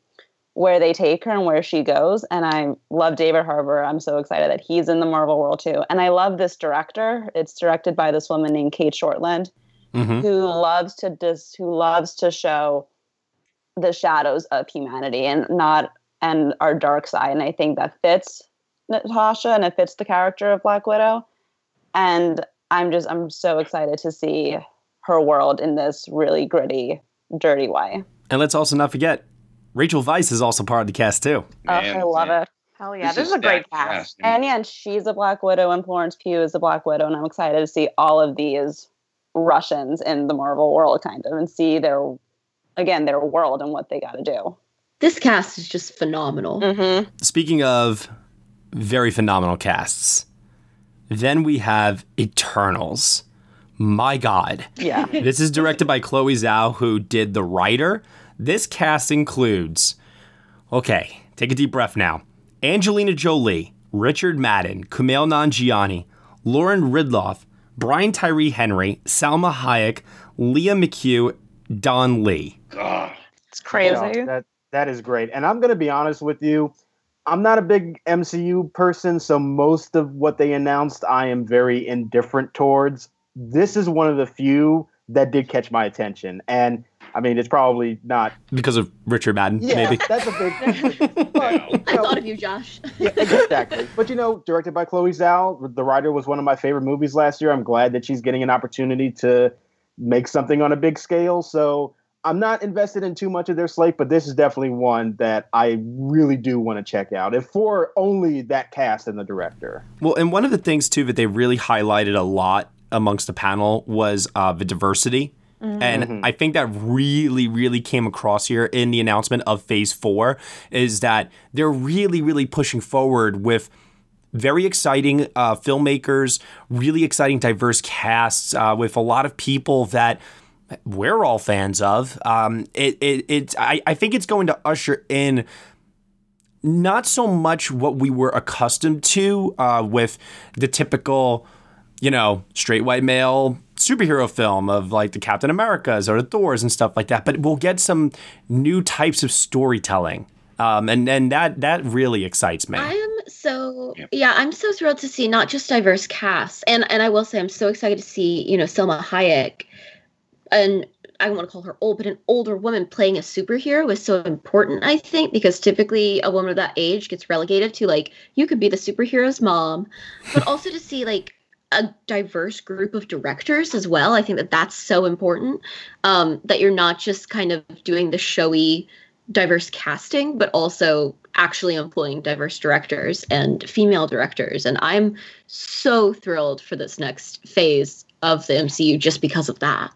where they take her and where she goes. And I love David Harbour. I'm so excited that he's in the Marvel world too. And I love this director. It's directed by this woman named Cate Shortland, Mm-hmm. who loves to dis- who loves to show the shadows of humanity and not and our dark side. And I think that fits Natasha and it fits the character of Black Widow. And I'm just I'm so excited to see her world in this really gritty, dirty way. And let's also not forget, Rachel Weisz is also part of the cast too. Oh, I love it. Hell yeah, This this, is is a great cast. cast, And yeah, and she's a Black Widow, and Florence Pugh is a Black Widow, and I'm excited to see all of these Russians in the Marvel world, kind of, and see their, again, their world and what they got to do. This cast is just phenomenal. Mm-hmm. Speaking of very phenomenal casts, then we have Eternals. My God. Yeah. This is directed by Chloe Zhao, who did The Rider. This cast includes, okay, take a deep breath now. Angelina Jolie, Richard Madden, Kumail Nanjiani, Lauren Ridloff, Brian Tyree Henry, Salma Hayek, Lia McHugh, Don Lee. It's crazy. Yeah, that that is great. And I'm gonna be honest with you. I'm not a big MCU person, so most of what they announced I am very indifferent towards. This is one of the few that did catch my attention. And I mean it's probably not Because of Richard Madden, yeah, maybe. that's a big thing. I thought of you, Josh. yeah, exactly. But you know, directed by Chloe Zhao, The Rider was one of my favorite movies last year. I'm glad that she's getting an opportunity to make something on a big scale. So I'm not invested in too much of their slate, but this is definitely one that I really do want to check out. If for only that cast and the director. Well, and one of the things too that they really highlighted a lot amongst the panel was uh, the diversity. And I think that really, really came across here in the announcement of phase four is that they're really, really pushing forward with very exciting uh, filmmakers, really exciting, diverse casts uh, with a lot of people that we're all fans of. Um, it, it, it, I, I think it's going to usher in not so much what we were accustomed to uh, with the typical, you know, straight white male superhero film of like the Captain Americas or the Thors and stuff like that. But we'll get some new types of storytelling, um, and and that that really excites me. I am so yeah, I'm so thrilled to see not just diverse casts, and and I will say I'm so excited to see you know Salma Hayek, and I don't want to call her old, but an older woman playing a superhero is so important. I think because typically a woman of that age gets relegated to like you could be the superhero's mom, but also to see like a diverse group of directors as well. I think that that's so important. Um, that you're not just kind of doing the showy diverse casting, but also actually employing diverse directors and female directors. And I'm so thrilled for this next phase of the MCU just because of that.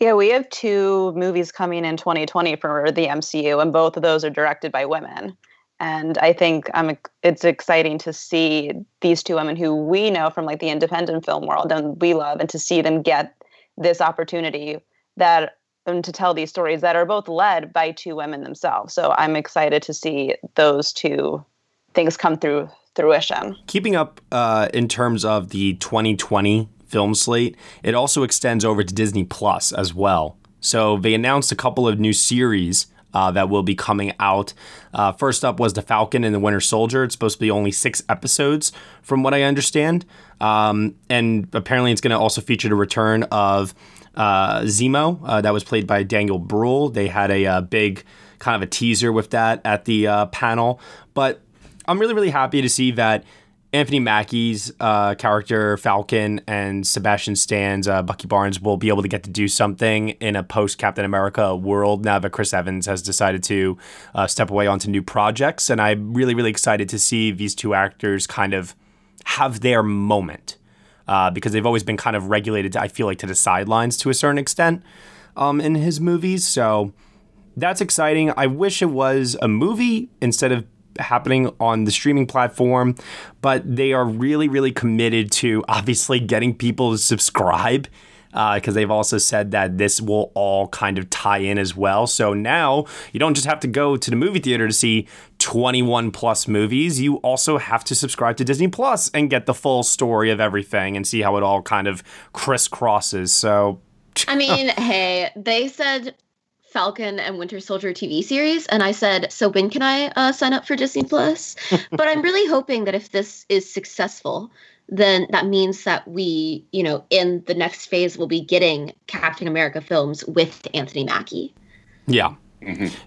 Yeah, we have two movies coming in 2020 for the MCU, and both of those are directed by women. And I think I'm it's exciting to see these two women who we know from like the independent film world and we love, and to see them get this opportunity that and to tell these stories that are both led by two women themselves. So I'm excited to see those two things come through fruition. Keeping up uh, in terms of the 2020 film slate, it also extends over to Disney Plus as well. So they announced a couple of new series uh, that will be coming out. Uh, first up was The Falcon and the Winter Soldier. It's supposed to be only six episodes, from what I understand. Um, and apparently, it's going to also feature the return of uh, Zemo, uh, that was played by Daniel Bruhl. They had a uh, big kind of a teaser with that at the uh, panel. But I'm really, really happy to see that Anthony Mackie's uh, character Falcon and Sebastian Stan's uh, Bucky Barnes will be able to get to do something in a post Captain America world now that Chris Evans has decided to uh, step away onto new projects. And I'm really, really excited to see these two actors kind of have their moment uh, because they've always been kind of regulated, to, I feel like, to the sidelines to a certain extent um, in his movies. So that's exciting. I wish it was a movie instead of happening on the streaming platform, but they are really, really committed to obviously getting people to subscribe because uh, they've also said that this will all kind of tie in as well. So now you don't just have to go to the movie theater to see 21 plus movies, you also have to subscribe to Disney Plus and get the full story of everything and see how it all kind of crisscrosses. So. I mean, hey, they said Falcon and Winter Soldier TV series, and I said, "So when can I uh, sign up for Disney Plus?" but I'm really hoping that if this is successful, then that means that we, you know, in the next phase, we'll be getting Captain America films with Anthony Mackie. Yeah.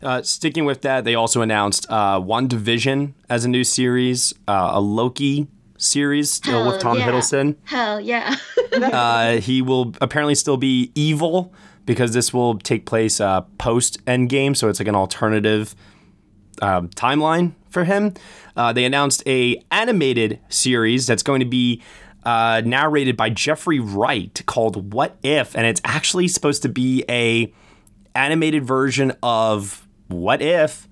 Uh, sticking with that, they also announced uh, WandaVision as a new series, uh, a Loki series still Hell with Tom yeah. Hiddleston. Hell yeah! uh, he will apparently still be evil because this will take place uh, post Endgame, so it's like an alternative um, timeline for him. Uh, they announced a animated series that's going to be uh, narrated by Jeffrey Wright called What If, and it's actually supposed to be a animated version of What If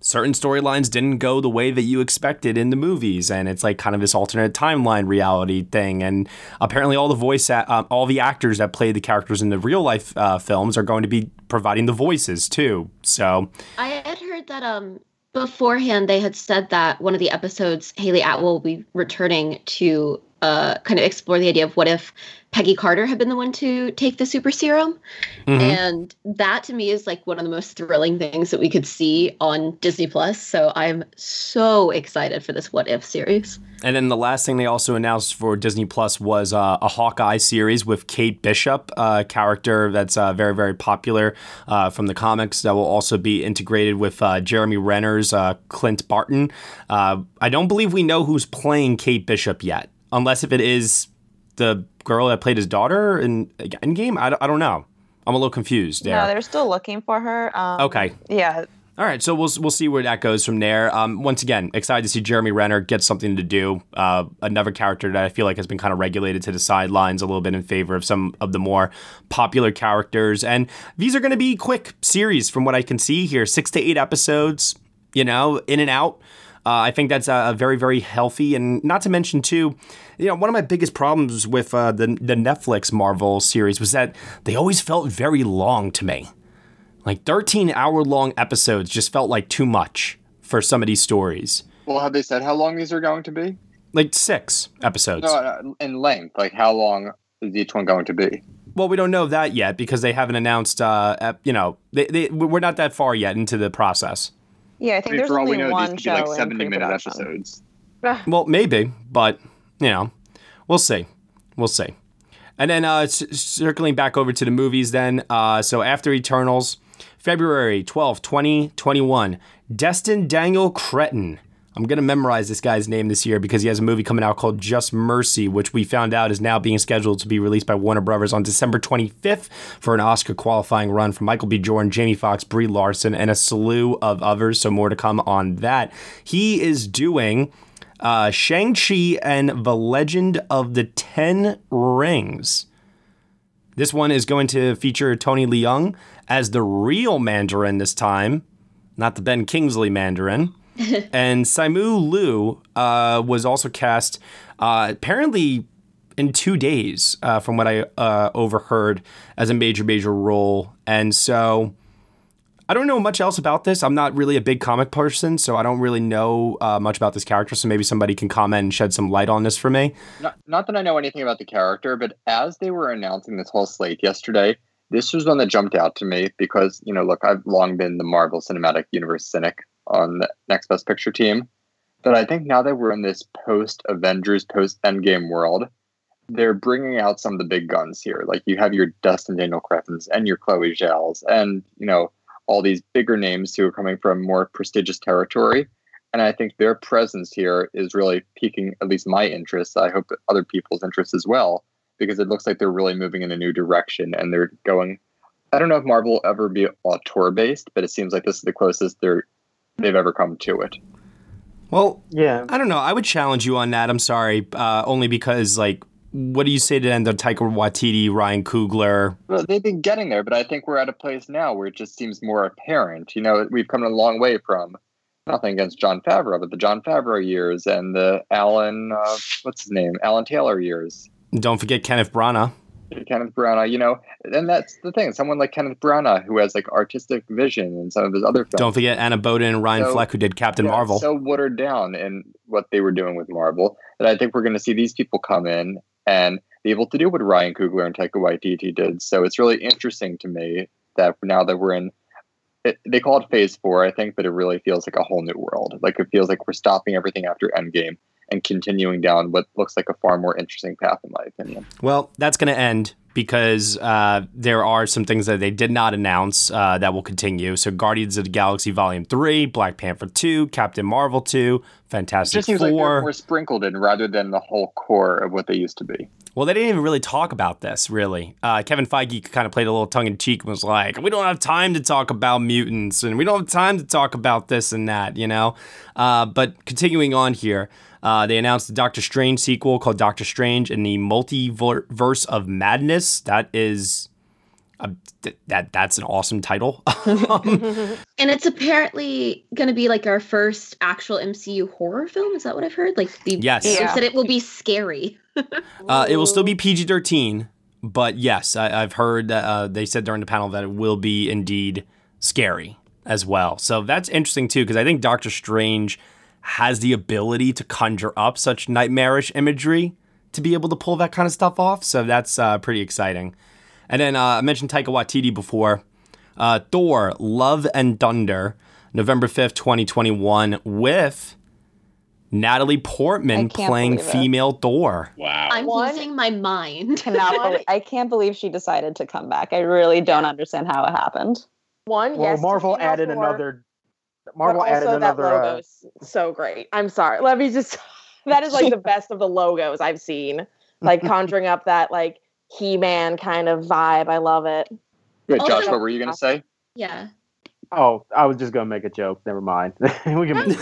certain storylines didn't go the way that you expected in the movies and it's like kind of this alternate timeline reality thing and apparently all the voice a- uh, all the actors that play the characters in the real life uh, films are going to be providing the voices too so. I had heard that um beforehand they had said that one of the episodes Hayley Atwell will be returning to uh kind of explore the idea of what if Peggy Carter had been the one to take the super serum. Mhm. And that to me is like one of the most thrilling things that we could see on Disney Plus. So I'm so excited for this What If series. And then the last thing they also announced for Disney Plus was uh, a Hawkeye series with Kate Bishop, a character that's uh, very, very popular uh, from the comics that will also be integrated with uh, Jeremy Renner's uh, Clint Barton. Uh, I don't believe we know who's playing Kate Bishop yet, unless if it is the girl that played his daughter in Endgame. I, don't- I don't know. I'm a little confused there. No, they're still looking for her. Um, Okay. Yeah. All right, so we'll we'll see where that goes from there. Um, once again, excited to see Jeremy Renner get something to do. Uh, another character that I feel like has been kind of regulated to the sidelines a little bit in favor of some of the more popular characters. And these are going to be quick series from what I can see here, six to eight episodes. You know, in and out. Uh, I think that's a very, very healthy, and not to mention too, you know, one of my biggest problems with uh, the the Netflix Marvel series was that they always felt very long to me. Like 13 hour long episodes just felt like too much for some of these stories. Well, have they said how long these are going to be? Like six episodes. No, no, in length. Like how long is each one going to be? Well, we don't know that yet because they haven't announced. Uh, you know, they, they, we're not that far yet into the process. Yeah, I I think mean, there's for all we only know, one these could be like show in seventy minute episodes. Well, maybe, but you know, we'll see. We'll see. And then uh, c- circling back over to the movies, then. Uh, so after Eternals, February twelfth, 2021, Destin Daniel Cretton. I'm going to memorize this guy's name this year because he has a movie coming out called Just Mercy, which we found out is now being scheduled to be released by Warner Brothers on December 25th for an Oscar qualifying run from Michael B. Jordan, Jamie Foxx, Brie Larson, and a slew of others. So more to come on that. He is doing uh, Shang-Chi and the Legend of the Ten Rings. This one is going to feature Tony Leung as the real Mandarin this time, not the Ben Kingsley Mandarin. and Simu Liu uh, was also cast uh, apparently in two days, uh, from what I uh, overheard, as a major, major role. And so I don't know much else about this. I'm not really a big comic person, so I don't really know uh, much about this character. So maybe somebody can comment and shed some light on this for me. Not, not that I know anything about the character, but as they were announcing this whole slate yesterday, this was one that jumped out to me because, you know, look, I've long been the Marvel Cinematic Universe cynic on the Next Best Picture team. But I think now that we're in this post Avengers, post Endgame world, they're bringing out some of the big guns here. Like you have your Destin Daniel Crettons and your Chloe Zhao's and you know all these bigger names who are coming from more prestigious territory. And I think their presence here is really piquing at least my interest. I hope other people's interest as well, because it looks like they're really moving in a new direction and they're going. I don't know if Marvel will ever be auteur based, but it seems like this is the closest they're they've ever come to it. Well, yeah. I don't know. I would challenge you on that. I'm sorry, uh, only because like, what do you say to end of Taika Waititi, Ryan Coogler? Well, they've been getting there, but I think we're at a place now where it just seems more apparent. You know, we've come a long way from nothing against Jon Favreau, but the Jon Favreau years and the Alan, uh, what's his name, Alan Taylor years. Don't forget Kenneth Branagh. Kenneth Branagh, you know, and that's the thing. Someone like Kenneth Branagh who has like artistic vision and some of his other films. Don't forget Anna Boden and Ryan So- Fleck, who did Captain Yeah, Marvel. So watered down in what they were doing with Marvel that I think we're going to see these people come in and be able to do what Ryan Coogler and Taika Waititi did. So it's really interesting to me that now that we're in, it, they call it Phase Four, I think, but it really feels like a whole new world. Like it feels like we're stopping everything after Endgame and continuing down what looks like a far more interesting path, in my opinion. Well, that's going to end because uh, there are some things that they did not announce uh, that will continue. So, Guardians of the Galaxy Volume 3, Black Panther 2, Captain Marvel 2, It Fantastic just seems like they're Four. more sprinkled in rather than the whole core of what they used to be. well, they didn't even really talk about this, really. Uh, Kevin Feige kind of played a little tongue in cheek and was like, we don't have time to talk about mutants and we don't have time to talk about this and that, you know? Uh, but continuing on here, uh, they announced the Doctor Strange sequel called Doctor Strange in the Multiverse of Madness. That is. Th- that that's an awesome title. And it's apparently going to be like our first actual MCU horror film. Is that what I've heard? Like the Yes. they Yeah. said it will be scary. Uh, it will still be PG 13, but yes, I, I've heard that uh, they said during the panel that it will be indeed scary as well. So that's interesting too, because I think Doctor Strange has the ability to conjure up such nightmarish imagery to be able to pull that kind of stuff off. So that's uh, pretty exciting. And then uh, I mentioned Taika Waititi before. Uh, Thor, Love and Thunder, November 5th, 2021, with Natalie Portman playing believe it. female Thor. Wow. I'm losing my mind. Cannot believe, I can't believe she decided to come back. I really don't understand how it happened. One, Well, yes. to Marvel added Thor, another. But Marvel also added that another. logo Uh, is so great. I'm sorry. Let me just. That is like the best of the logos I've seen. Like conjuring up that like He-Man kind of vibe. I love it. Wait, Also- Josh, what were you going to say? Yeah. oh, I was just gonna make a joke. Never mind. we can.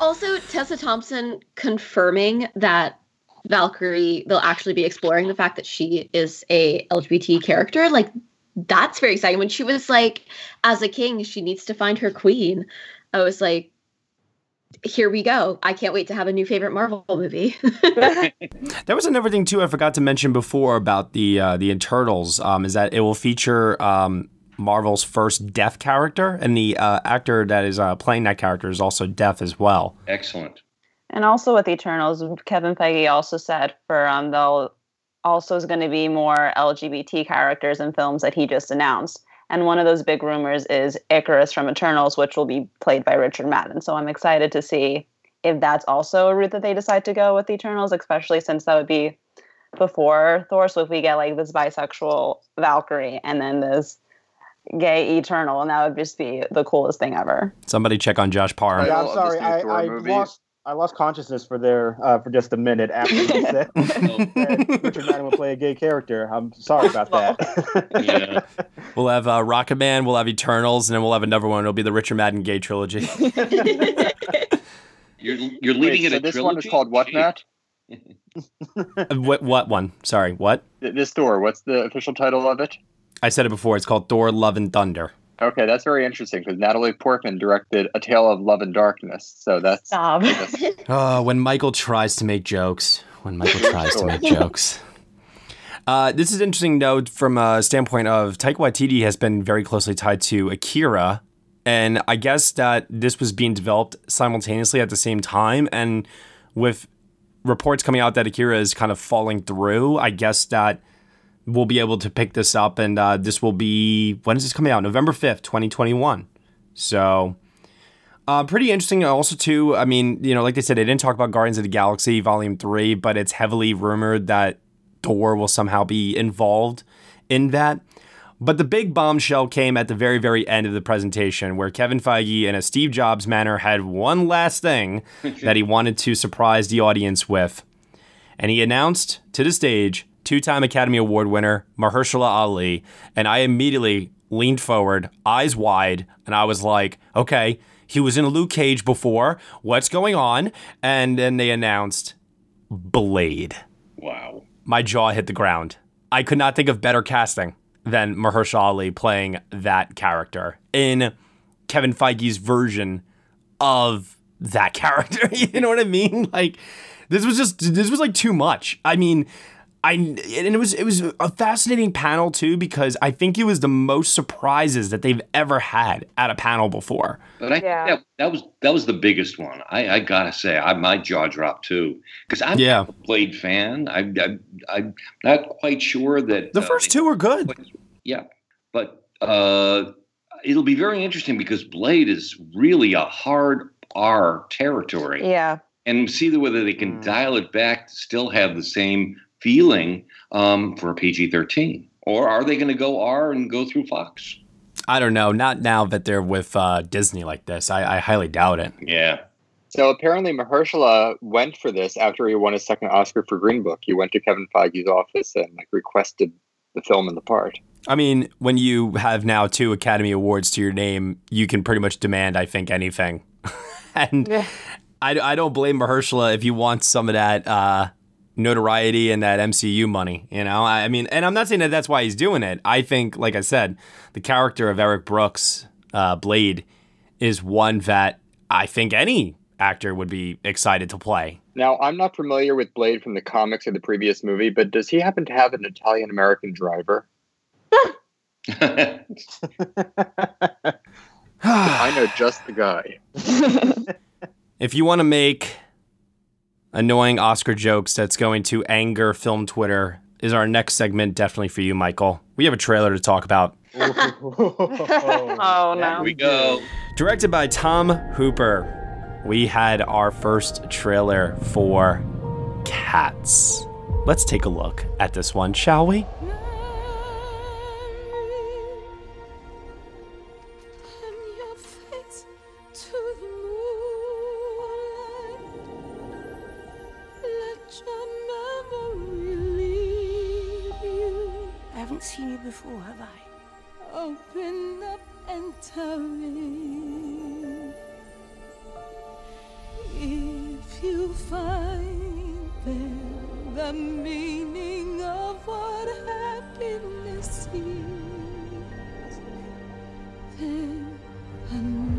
Also, Tessa Thompson confirming that Valkyrie they'll actually be exploring the fact that she is a LGBT character. Like that's very exciting. When she was like, as a king, she needs to find her queen. I was like, here we go. I can't wait to have a new favorite Marvel movie. There was another thing too I forgot to mention before about the uh, the Eternals. Um, is that it will feature um, Marvel's first deaf character, and the uh, actor that is uh, playing that character is also deaf as well. Excellent. And also with Eternals, Kevin Feige also said for um they'll also is going to be more LGBT characters in films that he just announced. And one of those big rumors is Ikaris from Eternals, which will be played by Richard Madden. So I'm excited to see if that's also a route that they decide to go with the Eternals, especially since that would be before Thor. So if we get like this bisexual Valkyrie and then this gay Eternal, and that would just be the coolest thing ever. Somebody check on Josh Parr. Yeah, I'm sorry. this I, I lost. I lost consciousness for there uh, for just a minute after you said that Richard Madden will play a gay character. I'm sorry about that. Yeah. We'll have uh, Rocket Man, we'll have Eternals, and then we'll have another one. It'll be the Richard Madden gay trilogy. You're you're leaving Wait, it so a this trilogy. one is called what, Gee. Matt? Uh, what what one? Sorry, what? This Thor. What's the official title of it? I said it before. It's called Thor: Love and Thunder. Okay, that's very interesting because Natalie Portman directed A Tale of Love and Darkness. So that's Stop. Oh, when Michael tries to make jokes. When Michael tries to make jokes. Uh, this is interesting note from a standpoint of Taika Waititi has been very closely tied to Akira, and I guess that this was being developed simultaneously at the same time, and with reports coming out that Akira is kind of falling through, I guess that we'll be able to pick this up, and uh, this will be when is this coming out? November fifth, twenty twenty one. So Uh, pretty interesting. Also, too. I mean, you know, like they said, they didn't talk about Guardians of the Galaxy Volume Three, but it's heavily rumored that Thor will somehow be involved in that. But the big bombshell came at the very, very end of the presentation, where Kevin Feige, in a Steve Jobs manner, had one last thing that he wanted to surprise the audience with. And he announced to the stage two time Academy Award winner Mahershala Ali. And I immediately leaned forward, eyes wide, and I was like, okay, he was in a Luke Cage before. What's going on? And then they announced Blade. Wow. My jaw hit the ground. I could not think of better casting than Mahershala Ali playing that character in Kevin Feige's version of that character. you know what I mean? Like this was just this was like too much. I mean, I and it was it was a fascinating panel too because I think it was the most surprises that they've ever had at a panel before. But I Yeah. that, that was that was the biggest one. I, I gotta say, I, my jaw dropped too because I'm Yeah. a Blade fan. I, I I'm not quite sure that The uh, first two were good. Yeah, but uh, it'll be very interesting because Blade is really a hard R territory, Yeah. and see whether they can dial it back to still have the same feeling um, for a PG thirteen, or are they going to go R and go through Fox? I don't know. Not now that they're with uh, Disney like this. I, I highly doubt it. Yeah. So apparently Mahershala went for this after he won his second Oscar for Green Book. He went to Kevin Feige's office and like requested the film and the part. I mean, when you have now two Academy Awards to your name, you can pretty much demand, I think, anything. and I, I don't blame Mahershala if you want some of that uh, notoriety and that MCU money. You know, I, I mean, and I'm not saying that that's why he's doing it. I think, like I said, the character of Eric Brooks, uh, Blade, is one that I think any actor would be excited to play. Now, I'm not familiar with Blade from the comics or the previous movie, but does he happen to have an Italian American driver? I know just the guy. If you want to make annoying Oscar jokes that's going to anger film Twitter, is our next segment definitely for you, Michael? We have a trailer to talk about. Oh no. Here we go. Directed by Tom Hooper, we had our first trailer for Cats. Let's take a look at this one, shall we? Me if you find there the meaning of what happiness is. Then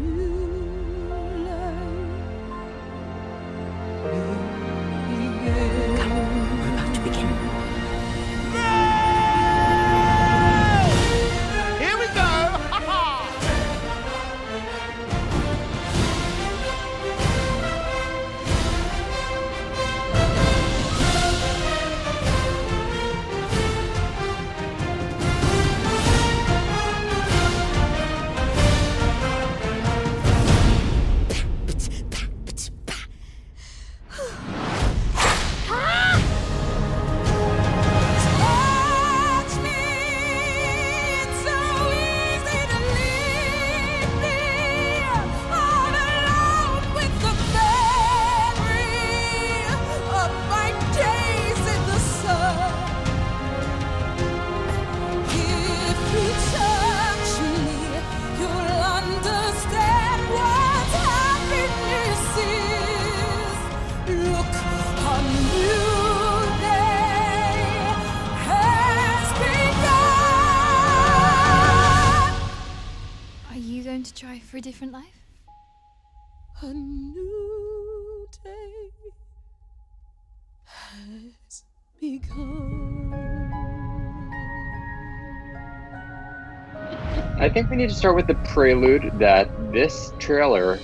think we need to start with the prelude that this trailer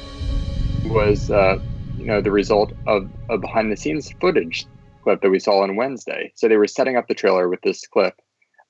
was, uh, you know, the result of a behind-the-scenes footage clip that we saw on Wednesday. So they were setting up the trailer with this clip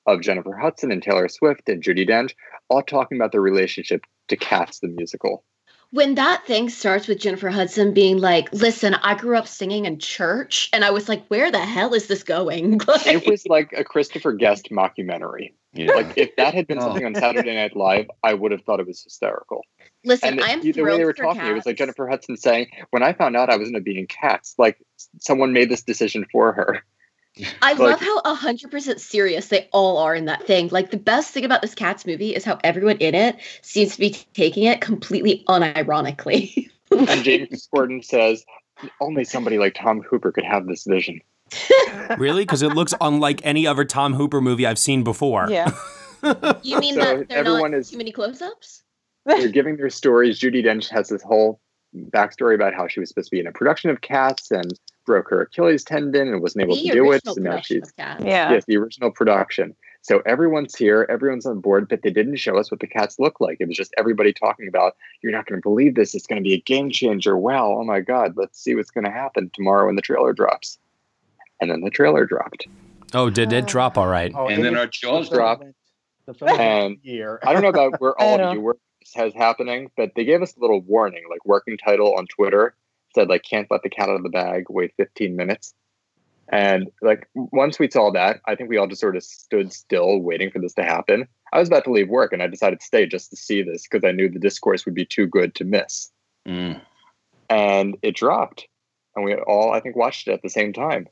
of Jennifer Hudson and Taylor Swift and Judi Dench all talking about their relationship to Cats the musical. When that thing starts with Jennifer Hudson being like, "Listen, I grew up singing in church," and I was like, "Where the hell is this going?" Like, It was like a Christopher Guest mockumentary. Yeah. Like if that had been Oh. something on Saturday Night Live, I would have thought it was hysterical. listen, and I am the the way they were for talking, it was like Jennifer Hudson saying, "When I found out I was going to be in Cats, like someone made this decision for her." I Like- love how hundred percent serious they all are in that thing. Like the best thing about this Cats movie is how everyone in it seems to be taking it completely unironically. And James Corden says, "Only somebody like Tom Hooper could have this vision." Really? Because it looks unlike any other Tom Hooper movie I've seen before. Yeah. you mean So that everyone not is- too many close-ups? They're giving their stories. Judi Dench has this whole backstory about how she was supposed to be in a production of Cats and broke her Achilles tendon and wasn't able The to do it. original So now production she's of Yeah. yes, the original production. So everyone's here, everyone's on board, but they didn't show us what the cats look like. It was just everybody talking about, you're not going to believe this. It's going to be a game changer. Wow. Oh my God. Let's see what's going to happen tomorrow when the trailer drops. And then the trailer dropped. Oh, did it drop all right? Oh, And then our jaws dropped. The film And year. I don't know about where all of you were this has happening, but they gave us a little warning, like working title on Twitter said like can't let the cat out of the bag, wait 15 minutes. And like once we saw that, I think we all just sort of stood still waiting for this to happen. I was about to leave work and I decided to stay just to see this because I knew the discourse would be too good to miss. Mm. And it dropped. And we all I think watched it at the same time.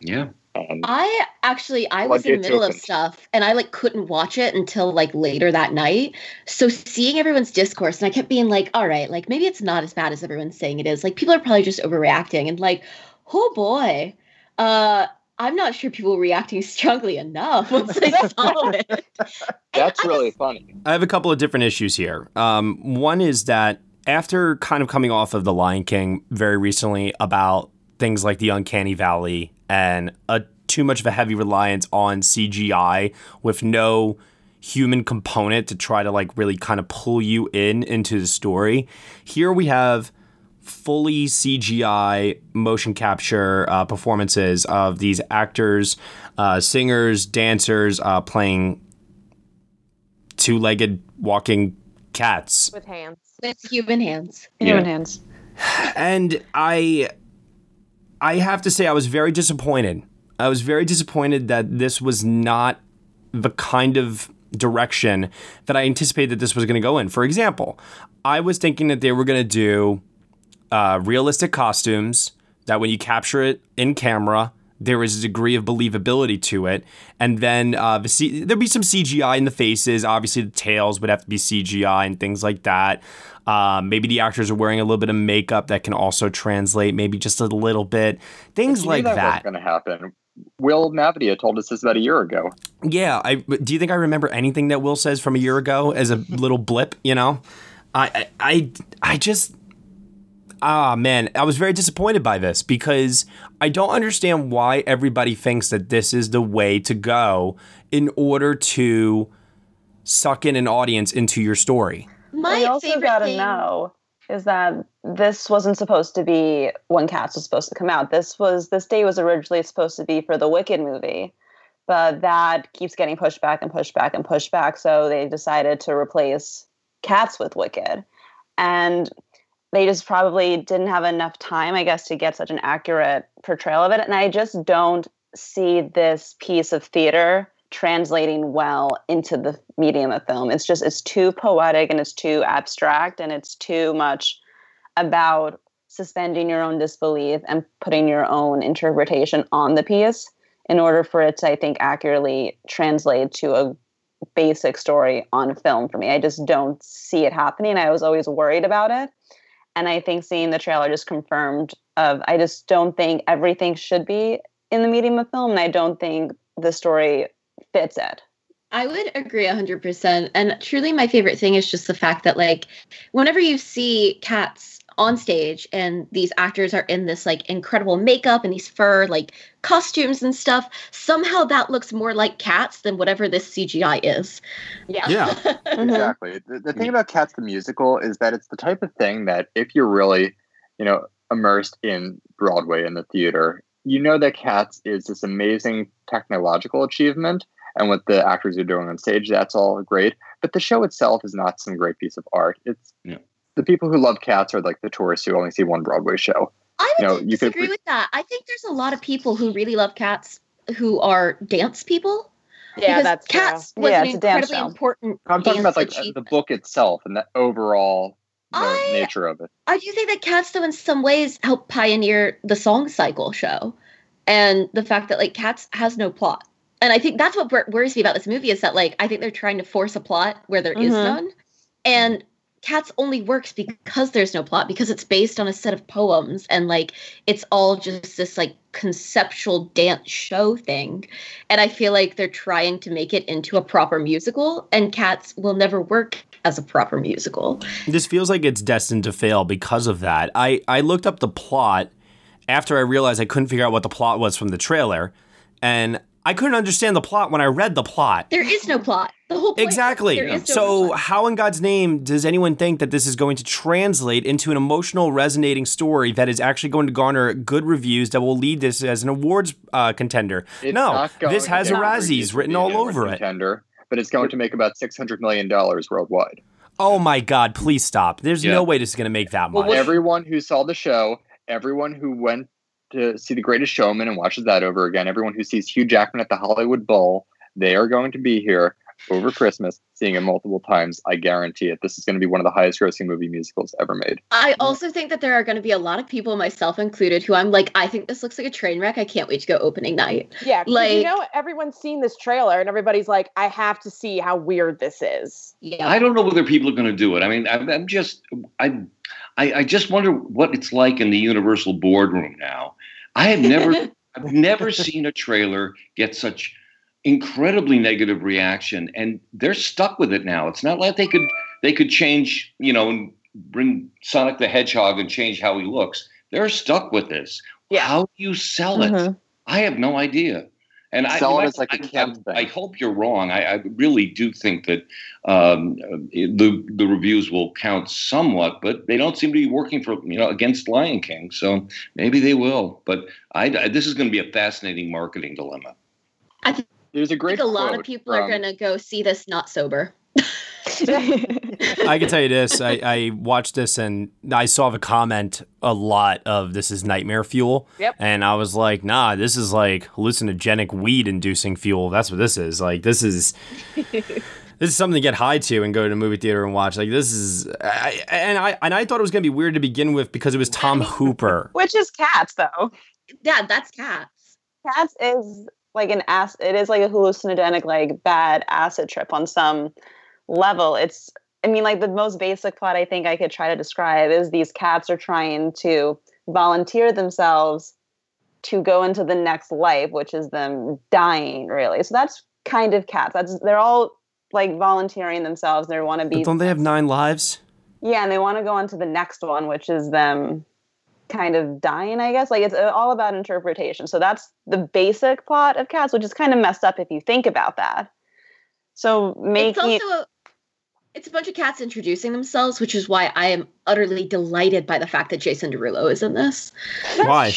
Yeah. And I actually I was in the Floodgates middle of stuff and I like couldn't watch it until like later that night. So seeing everyone's discourse and I kept being like, all right, like maybe it's not as bad as everyone's saying it is. Like people are probably just overreacting and like, oh boy. Uh I'm not sure people were reacting strongly enough once they saw it. that's really funny. I have a couple of different issues here. Um, one is that after kind of coming off of The Lion King very recently about things like the Uncanny Valley and a too much of a heavy reliance on CGI with no human component to try to like really kind of pull you in into the story. Here we have fully CGI motion capture uh, performances of these actors, uh, singers, dancers uh, playing two-legged walking cats with hands. With human hands. Human hands. and i i have to say i was very disappointed. I was very disappointed that this was not the kind of direction that i anticipated that this was going to go in. For example i was thinking that they were going to do uh, realistic costumes that when you capture it in camera there is a degree of believability to it and then uh, the C- there'd be some cgi in the faces obviously the tails would have to be cgi and things like that um, maybe the actors are wearing a little bit of makeup that can also translate maybe just a little bit things like that, that going to happen. Will Mavity told us this about a year ago. yeah, I do you think I remember anything that Will says from a year ago as a little blip? You know, I I, I just ah man, I was very disappointed by this because I don't understand why everybody thinks that this is the way to go in order to suck in an audience into your story. My we also favorite gotta thing- know is that this wasn't supposed to be when Cats was supposed to come out. This was this day was originally supposed to be for the Wicked movie, but that keeps getting pushed back and pushed back and pushed back. So they decided to replace Cats with Wicked, and they just probably didn't have enough time, I guess, to get such an accurate portrayal of it. And I just don't see this piece of theater translating well into the medium of film. It's just it's too poetic and it's too abstract and it's too much about suspending your own disbelief and putting your own interpretation on the piece in order for it to I think accurately translate to a basic story on film for me. I just don't see it happening. I was always worried about it. And I think seeing the trailer just confirmed of I just don't think everything should be in the medium of film and I don't think the story fits it. I would agree 100%. And truly, my favorite thing is just the fact that, like, whenever you see cats on stage and these actors are in this, like, incredible makeup and these fur, like, costumes and stuff, somehow that looks more like cats than whatever this CGI is. Yeah. Yeah. Mm-hmm. Exactly. The, the thing about Cats the musical is that it's the type of thing that if you're really, you know, immersed in Broadway in the theater, you know that Cats is this amazing technological achievement, and what the actors are doing on stage, that's all great. But the show itself is not some great piece of art. It's Yeah. The people who love cats are like the tourists who only see one Broadway show. I would You know, you could- disagree with that. I think there's a lot of people who really love cats who are dance people. Yeah, because that's true. cats was Yeah, an it's a dance incredibly show. important. I'm talking dance about like the book itself and the overall the I- nature of it. I do think that Cats, though, in some ways, helped pioneer the song cycle show, and the fact that like Cats has no plot. And I think that's what worries me about this movie is that like I think they're trying to force a plot where there is Mhm. none, and Cats only works because there's no plot because it's based on a set of poems and like it's all just this like conceptual dance show thing. And I feel like they're trying to make it into a proper musical, and Cats will never work as a proper musical. This feels like it's destined to fail because of that. I, I looked up the plot after I realized I couldn't figure out what the plot was from the trailer, and I couldn't understand the plot when I read the plot. There is no plot. The whole point Exactly. There is no so, plot. how in God's name does anyone think that this is going to translate into an emotional, resonating story that is actually going to garner good reviews that will lead this as an awards uh, contender? It's no, this has a Razzies written all over it. Contender, but it's going to make about six hundred million dollars worldwide. Oh my God! Please stop. There's Yeah. no way this is going to make that much. Well, everyone who saw the show, everyone who went to see The Greatest Showman and watches that over again, everyone who sees Hugh Jackman at the Hollywood Bowl, they are going to be here over Christmas, seeing it multiple times. I guarantee it. This is going to be one of the highest grossing movie musicals ever made. I also think that there are going to be a lot of people, myself included, who I'm like, I think this looks like a train wreck. I can't wait to go opening night. Yeah. Like- you know, everyone's seen this trailer and everybody's like, I have to see how weird this is. Yeah. I don't know whether people are going to do it. I mean, I'm, I'm just, I, I, I just wonder what it's like in the Universal boardroom now. I have never, I've never seen a trailer get such incredibly negative reaction, and they're stuck with it now. It's not like they could, they could change, you know, and bring Sonic the Hedgehog and change how he looks. They're stuck with this. Yeah. How do you sell it? Mhm. I have no idea. And I, Sell it as like a I- camp I, I hope you're wrong. I, I really do think that um, uh, the the reviews will count somewhat, but they don't seem to be working for you know against Lion King. So maybe they will. But I, I- this is going to be a fascinating marketing dilemma. I think There's a great a lot of quote people are going to go see this not sober. I can tell you this. I, I watched this and I saw the comment a lot of this is nightmare fuel. Yep. And I was like, nah, this is like hallucinogenic weed inducing fuel. That's what this is. Like this is this is something to get high to and go to a movie theater and watch. Like this is I, and I and I thought it was gonna be weird to begin with because it was Tom Hooper. Which is cats, though. Yeah, that's cats. Cats is like an ass. It is like a hallucinogenic, like bad acid trip on some level. It's. I mean, like the most basic plot I think I could try to describe is these cats are trying to volunteer themselves to go into the next life, which is them dying. Really, so that's kind of cats. That's they're all like volunteering themselves. They want to be But don't they have nine lives? yeah, and they want to go on to the next one, which is them kind of dying, I guess. Like it's uh, all about interpretation. So that's the basic plot of Cats, which is kind of messed up if you think about that. So It's making also a, it's a bunch of cats introducing themselves, which is why I am utterly delighted by the fact that Jason Derulo is in this. Why?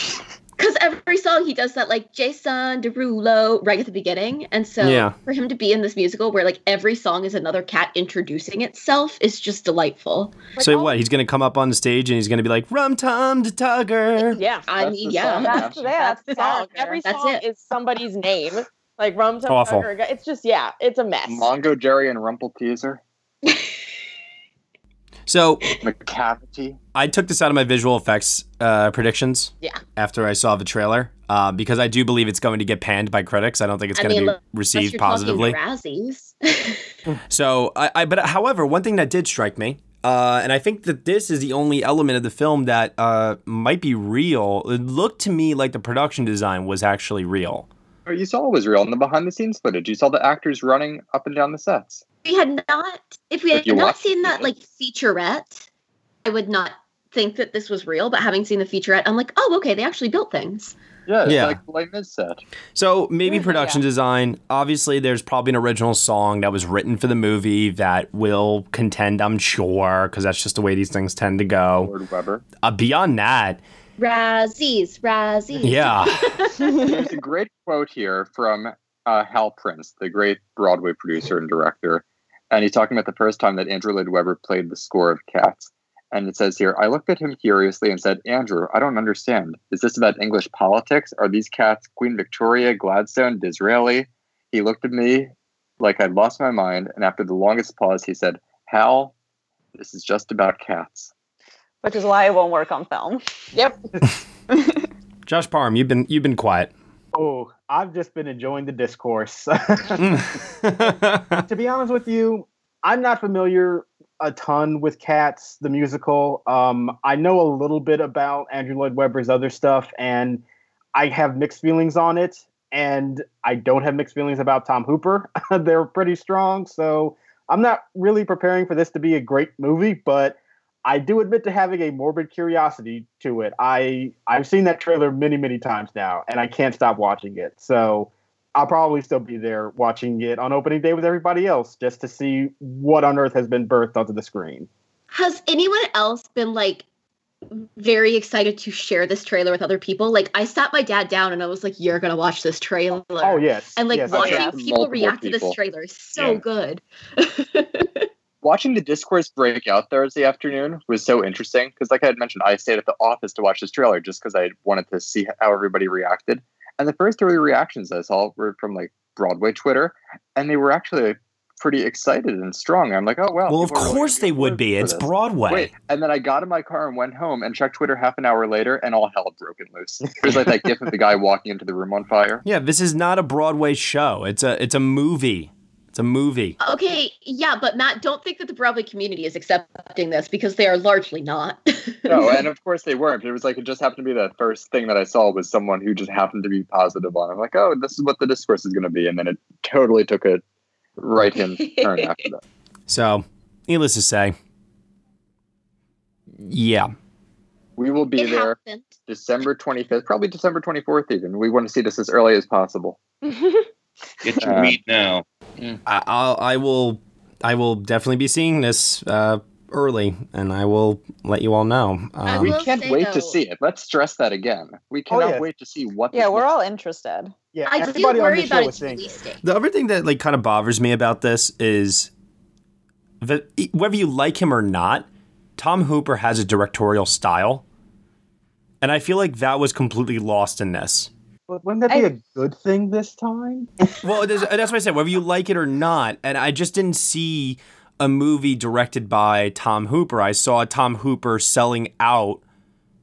Because every song he does that like Jason Derulo right at the beginning, and so Yeah. for him to be in this musical where like every song is another cat introducing itself is just delightful. So what? He's gonna come up on the stage and he's gonna be like, "Rum tum to Tugger." Yeah, I mean, yeah, That's, that's the song. Every That's song it. is somebody's name. Like Rum Tum Tugger. It's just yeah, it's a mess. Mongo Jerry and Rumpleteazer. So Macavity. I took this out of my visual effects uh, predictions. Yeah. After I saw the trailer, uh, because I do believe it's going to get panned by critics. I don't think it's I going to be unless received you're positively. Razzies. So I, I, but however, one thing that did strike me, uh, and I think that this is the only element of the film that uh, might be real. It looked to me like the production design was actually real. You saw it was real in the behind the scenes footage. You saw the actors running up and down the sets. We had not if we had you not watch seen that like featurette, I would not think that this was real. But having seen the featurette, I'm like, oh, okay, they actually built things. Yeah, it's Yeah. like the Les Mis set. So maybe production design. Obviously, there's probably an original song that was written for the movie that will contend. I'm sure because that's just the way these things tend to go. Lloyd Webber. Uh, beyond that, Razzies, Razzies. yeah. There's a great quote here from uh, Hal Prince, the great Broadway producer and director. And he's talking about the first time that Andrew Lloyd Webber played the score of Cats. And it says here, I looked at him curiously and said, Andrew, I don't understand. Is this about English politics? Are these cats Queen Victoria, Gladstone, Disraeli? He looked at me like I'd lost my mind, and after the longest pause, he said, Hal, this is just about cats. Which is why it won't work on film. Yep. Josh Parham, you've been you've been quiet. Oh, I've just been enjoying the discourse. to be honest with you, I'm not familiar a ton with Cats, the musical. Um, I know a little bit about Andrew Lloyd Webber's other stuff, and I have mixed feelings on it. And I don't have mixed feelings about Tom Hooper. They're pretty strong. So I'm not really preparing for this to be a great movie, but I do admit to having a morbid curiosity to it. I I've seen that trailer many many times now, and I can't stop watching it. So I'll probably still be there watching it on opening day with everybody else, just to see what on earth has been birthed onto the screen. Has anyone else been like very excited to share this trailer with other people? Like I sat my dad down and I was like, "You're gonna watch this trailer." Oh yes, and like yes, watching yes. people Multiple react to this trailer is so Yeah. good. Watching the discourse break out Thursday afternoon was so interesting because, like I had mentioned, I stayed at the office to watch this trailer just because I wanted to see how everybody reacted. And the first three reactions I saw were from like Broadway Twitter, and they were actually pretty excited and strong. I'm like, oh well. Well, of are really course they would be. It's this. Broadway. Wait, and then I got in my car and went home and checked Twitter half an hour later, and all hell had broken loose. There's like that gif of the guy walking into the room on fire. Yeah, this is not a Broadway show. It's a it's a movie. It's a movie. Okay, yeah, but Matt, don't think that the Broadway community is accepting this because they are largely not. no, and of course they weren't. It was like it just happened to be the first thing that I saw was someone who just happened to be positive on. it. I'm like, oh, this is what the discourse is going to be, and then it totally took a right hand turn after that. So, needless to say, yeah. We will be It there happened. December 25th, probably December 24th. Even we want to see this as early as possible. Get your Uh, meat now. I, I'll I will I will definitely be seeing this uh, early, and I will let you all know. Um, we can't wait though- to see it. Let's stress that again. We cannot yeah. wait to see what. Yeah, this we're looks all interested. Yeah, I do everybody on worry about show its saying release date. the other thing that like kind of bothers me about this is that whether you like him or not, Tom Hooper has a directorial style, and I feel like that was completely lost in this. But wouldn't that be I- a good thing this time? Well, uh, that's what I said. Whether you like it or not, and I just didn't see a movie directed by Tom Hooper. I saw Tom Hooper selling out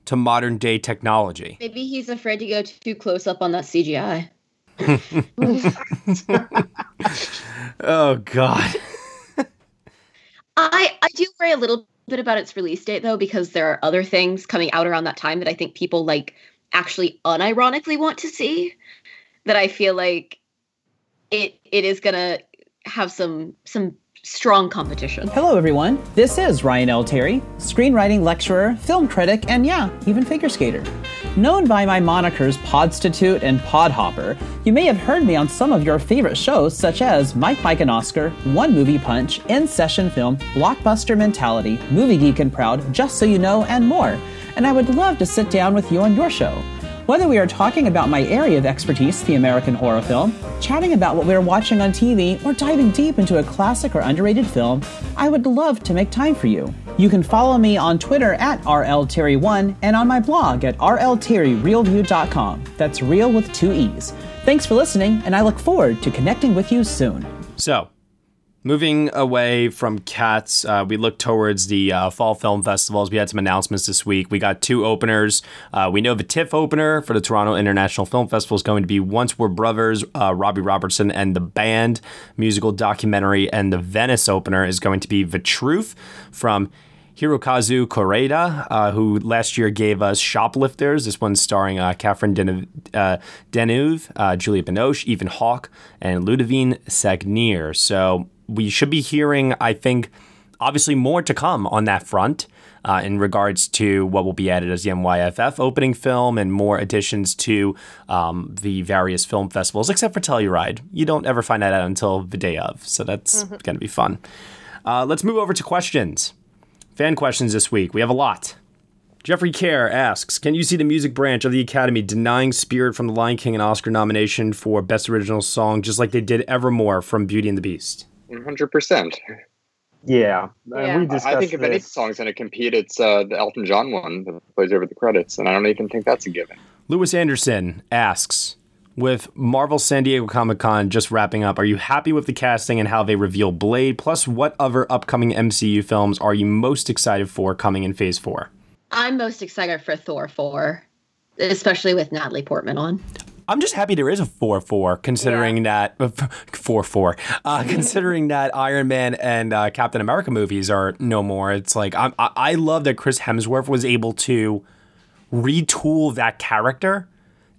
to modern day technology. Maybe he's afraid to go too close up on that CGI. Oh God. I I do worry a little bit about its release date though because there are other things coming out around that time that I think people like actually unironically want to see that I feel like it it is to have some some strong competition. Hello, everyone. This is Ryan L. Terry, screenwriting lecturer, film critic, and yeah, even figure skater. Known by my monikers Podstitute and Podhopper, you may have heard me on some of your favorite shows such as Mike, Mike, and Oscar, One Movie Punch, In Session Film, Blockbuster Mentality, Movie Geek and Proud, Just So You Know, and more. And I would love to sit down with you on your show. Whether we are talking about my area of expertise, the American horror film, chatting about what we are watching on TV, or diving deep into a classic or underrated film, I would love to make time for you. You can follow me on Twitter at RLTerry1 and on my blog at RLTerryRealView.com. That's real with two E's. Thanks for listening, and I look forward to connecting with you soon. So, moving away from cats, uh, we look towards the uh, fall film festivals. We had some announcements this week. We got two openers. Uh, we know the TIFF opener for the Toronto International Film Festival is going to be Once Were Brothers, uh, Robbie Robertson and the Band musical documentary, and the Venice opener is going to be The Truth from. Hirokazu Koreeda, uh, who last year gave us Shoplifters. This one's starring uh, Catherine Deneuve, uh, Deneuve uh, Julia Binoche, Ethan Hawke, and Ludivine Sagnier. So we should be hearing, I think, obviously more to come on that front uh, in regards to what will be added as the NYFF opening film and more additions to um, the various film festivals, except for Telluride. You don't ever find that out until the day of, so that's going to be fun. Uh, let's move over to questions. Fan questions this week. We have a lot. Jeffrey Kerr asks Can you see the music branch of the Academy denying Spirit from The Lion King an Oscar nomination for Best Original Song, just like they did Evermore from Beauty and the Beast? One hundred percent. Yeah, Yeah. we I think if any this. song's going to compete, it's uh, the Elton John one that plays over the credits, and I don't even think that's a given. Lewis Anderson asks, with Marvel San Diego Comic Con just wrapping up, are you happy with the casting and how they reveal Blade? Plus, what other upcoming MCU films are you most excited for coming in Phase 4? I'm most excited for Thor 4, especially with Natalie Portman on. I'm just happy there is a 4 4, considering that. 4 4. Uh, considering that Iron Man and uh, Captain America movies are no more. It's like, I'm, I, I love that Chris Hemsworth was able to retool that character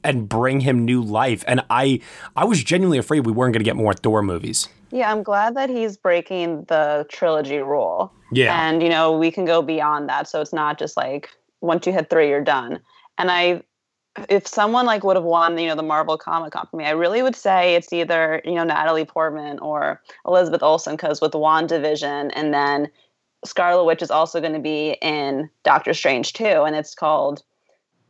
and bring him new life. And I, I was genuinely afraid we weren't going to get more Thor movies. Yeah, I'm glad that he's breaking the trilogy rule. Yeah. And, you know, we can go beyond that. So it's not just like once you hit three, you're done. And I, if someone like would have won, you know, the Marvel Comic Con for me, I really would say it's either, you know, Natalie Portman or Elizabeth Olsen, because with WandaVision and then Scarlet Witch is also going to be in Doctor Strange too. And it's called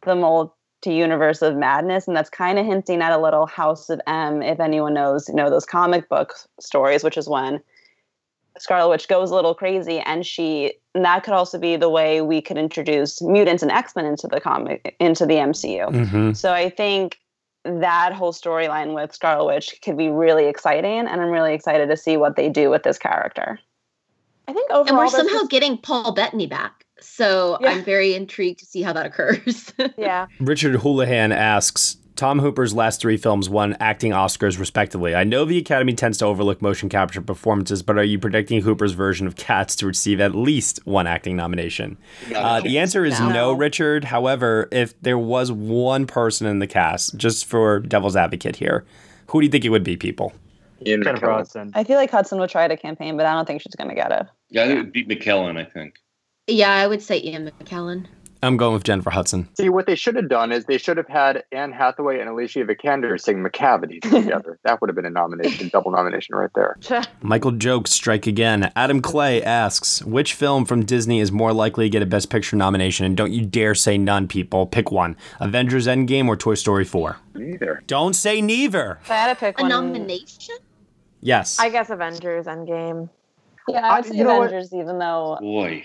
The Multi-Universe of Madness. And that's kind of hinting at a little House of M, if anyone knows, you know, those comic book stories, which is when Scarlet Witch goes a little crazy, and she and that could also be the way we could introduce mutants and X Men into the comic into the MCU. Mhm. So I think that whole storyline with Scarlet Witch could be really exciting, and I'm really excited to see what they do with this character. I think overall, And we're somehow just- getting Paul Bettany back. So Yeah. I'm very intrigued to see how that occurs. yeah. Richard Houlihan asks Tom Hooper's last three films won acting Oscars respectively. I know the Academy tends to overlook motion capture performances, but are you predicting Hooper's version of Cats to receive at least one acting nomination? Uh, the answer is no. No. Richard. However, if there was one person in the cast, just for devil's advocate here, who do you think it would be, people? Ian Jennifer Hudson. I feel like Hudson would try to campaign, but I don't think she's going to get it. Yeah, I think it would beat McKellen, I think. yeah, I would say Ian McKellen. I'm going with Jennifer Hudson. See, what they should have done is they should have had Anne Hathaway and Alicia Vikander sing Macavity together. that would have been a nomination, double nomination right there. Michael Jokes strike again. Adam Clay asks, which film from Disney is more likely to get a Best Picture nomination? And don't you dare say none, people. Pick one: Avengers: Endgame or Toy Story 4. Neither. Don't say neither. If I had to pick A one, nomination? Yes. I guess Avengers Endgame. yeah, I I- would say you what? Avengers, even though Boy.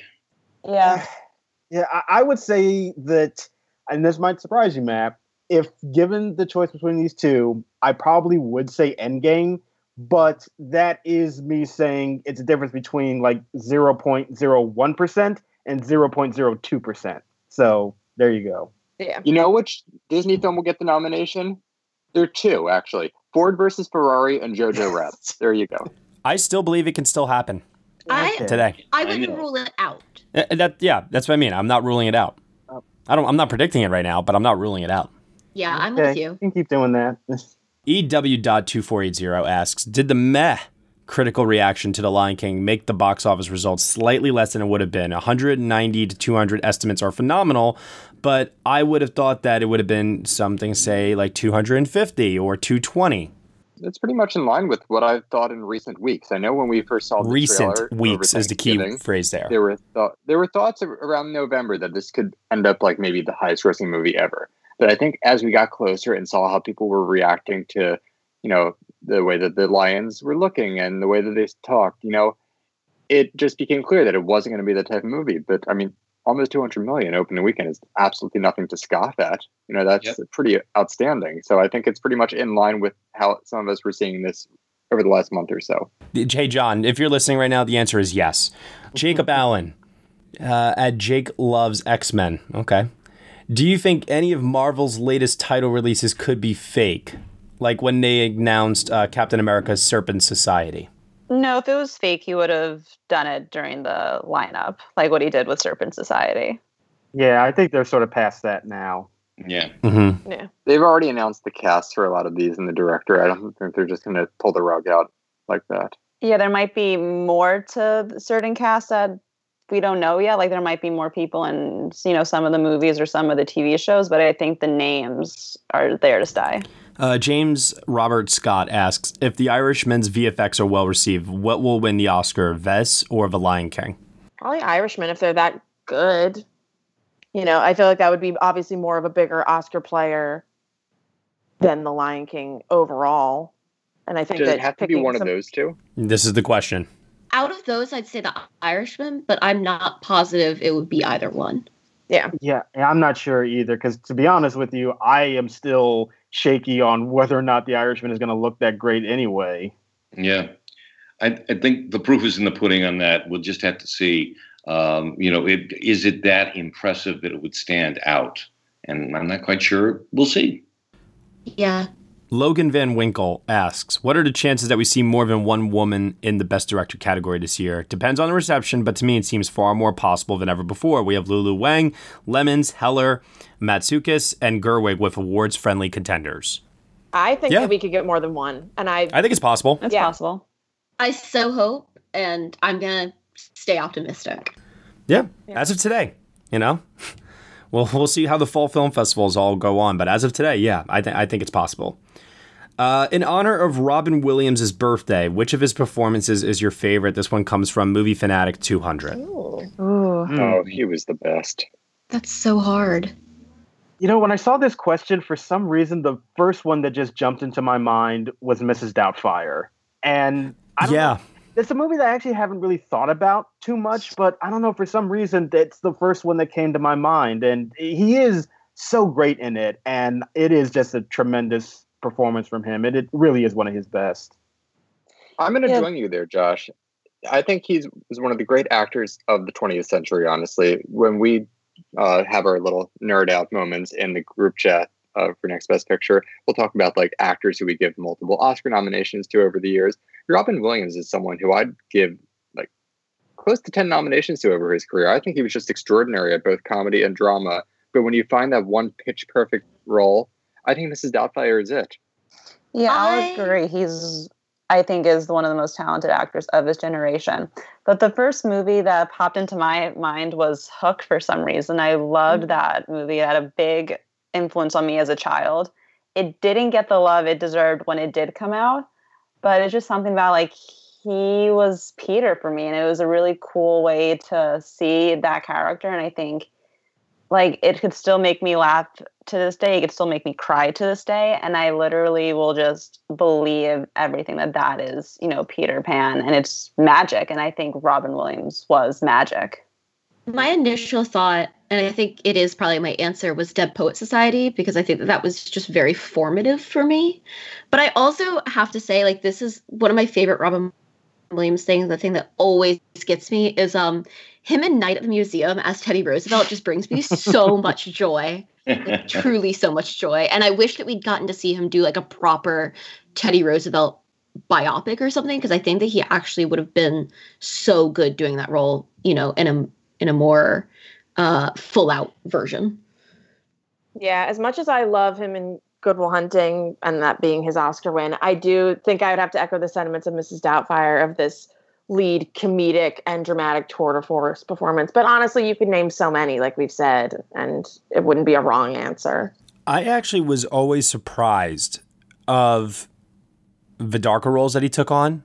yeah, Yeah, I, I would say that, and this might surprise you, Matt. If given the choice between these two, I probably would say Endgame, but that is me saying it's a difference between like 0.01% and 0.02%. So there you go. Yeah. You know which Disney film will get the nomination? There are two, actually. Ford versus Ferrari and Jojo Rabbit. There you go. I still believe it can still happen I today. I I wouldn't know. rule it out. Uh, That yeah, that's what I mean. I'm not ruling it out. I don't. I'm not predicting it right now, but I'm not ruling it out. Yeah, I'm Okay, with you. You can keep doing that. E EW.2480 asks, did the meh critical reaction to The Lion King make the box office results slightly less than it would have been? 190 to 200 estimates are phenomenal, but I would have thought that it would have been something, say, like 250 or 220. It's pretty much in line with what I've thought in recent weeks. I know when we first saw the Recent trailer weeks is the key phrase there. There were th- there were thoughts around November that this could end up like maybe the highest grossing movie ever. But I think as we got closer and saw how people were reacting to, you know, the way that the Lions were looking and the way that they talked, you know, it just became clear that it wasn't going to be that type of movie. But I mean, almost 200 million opening weekend is absolutely nothing to scoff at. You know, that's Yep. pretty outstanding. So I think it's pretty much in line with how some of us were seeing this over the last month or so. Hey, John, if you're listening right now, the answer is yes. Jacob Allen uh, at Jake Loves X Men. Okay. Do you think any of Marvel's latest title releases could be fake? Like when they announced uh, Captain America's Serpent Society? No, if it was fake, he would have done it during the lineup, like what he did with Serpent Society. Yeah, I think they're sort of past that now. Yeah. Mm-hmm. Yeah. They've already announced the cast for a lot of these and the director. I don't think they're just going to pull the rug out like that. Yeah, there might be more to certain casts that we don't know yet. Like there might be more people in you know some of the movies or some of the TV shows, but I think the names are there to stay. Uh, James Robert Scott asks If the Irishman's VFX are well received, what will win the Oscar, Vess or The Lion King? Probably Irishmen if they're that good. You know, I feel like that would be obviously more of a bigger Oscar player than The Lion King overall. And I think Does that it have to be one some- of those two? This is the question. out of those, I'd say the Irishman, but I'm not positive it would be either one. Yeah. Yeah, I'm not sure either because to be honest with you, I am still shaky on whether or not the Irishman is going to look that great anyway. Yeah, I, I think the proof is in the pudding on that. We'll just have to see. Um, you know, it, is it that impressive that it would stand out? And I'm not quite sure. We'll see. Yeah. Logan Van Winkle asks, "What are the chances that we see more than one woman in the Best Director category this year? Depends on the reception, but to me, it seems far more possible than ever before. We have Lulu Wang, Lemmons, Heller, Matsoukas, and Gerwig with awards-friendly contenders. I think Yeah. that we could get more than one, and I I think it's possible. It's Yeah. possible. I so hope, and I'm gonna stay optimistic. Yeah, as of today, you know." Well, we'll see how the fall film festivals all go on, but as of today, yeah, I think I think it's possible. Uh, in honor of Robin Williams' birthday, which of his performances is your favorite? This one comes from Movie Fanatic 200. Ooh. Oh, he was the best. That's so hard. You know, when I saw this question, for some reason, the first one that just jumped into my mind was Mrs. Doubtfire. And I don't Yeah. know, it's a movie that I actually haven't really thought about too much, but I don't know, for some reason, that's the first one that came to my mind. And he is so great in it. And it is just a tremendous performance from him. And it really is one of his best. I'm going to Yeah. join you there, Josh. I think he's was one of the great actors of the 20th century. Honestly, when we uh, have our little nerd out moments in the group chat uh, for Next Best Picture, we'll talk about like actors who we give multiple Oscar nominations to over the years. Robin Williams is someone who I'd give like close to 10 nominations to over his career. I think he was just extraordinary at both comedy and drama. But when you find that one pitch perfect role, I think Mrs. Doubtfire is it. Yeah, I'll agree. He's, I think, is one of the most talented actors of his generation. But the first movie that popped into my mind was Hook for some reason. I loved mm. that movie. It had a big influence on me as a child. It didn't get the love it deserved when it did come out, but it's just something about like he was Peter for me, and it was a really cool way to see that character. And I think like it could still make me laugh to this day it could still make me cry to this day and i literally will just believe everything that that is you know peter pan and it's magic and i think robin williams was magic My initial thought, and I think it is probably my answer, was Dead Poet Society because I think that that was just very formative for me. But I also have to say, like, this is one of my favorite Robin Williams things. The thing that always gets me is um him in Night at the Museum as Teddy Roosevelt just brings me so much joy. Like, truly so much joy. And I wish that we'd gotten to see him do like a proper Teddy Roosevelt biopic or something because I think that he actually would have been so good doing that role, you know, in a in a more uh full out version. Yeah, as much as I love him in Good Will Hunting and that being his Oscar win, I do think I would have to echo the sentiments of Mrs. Doubtfire of this lead comedic and dramatic tour de force performance. But honestly, you could name so many, like we've said, and it wouldn't be a wrong answer. I actually was always surprised of the darker roles that he took on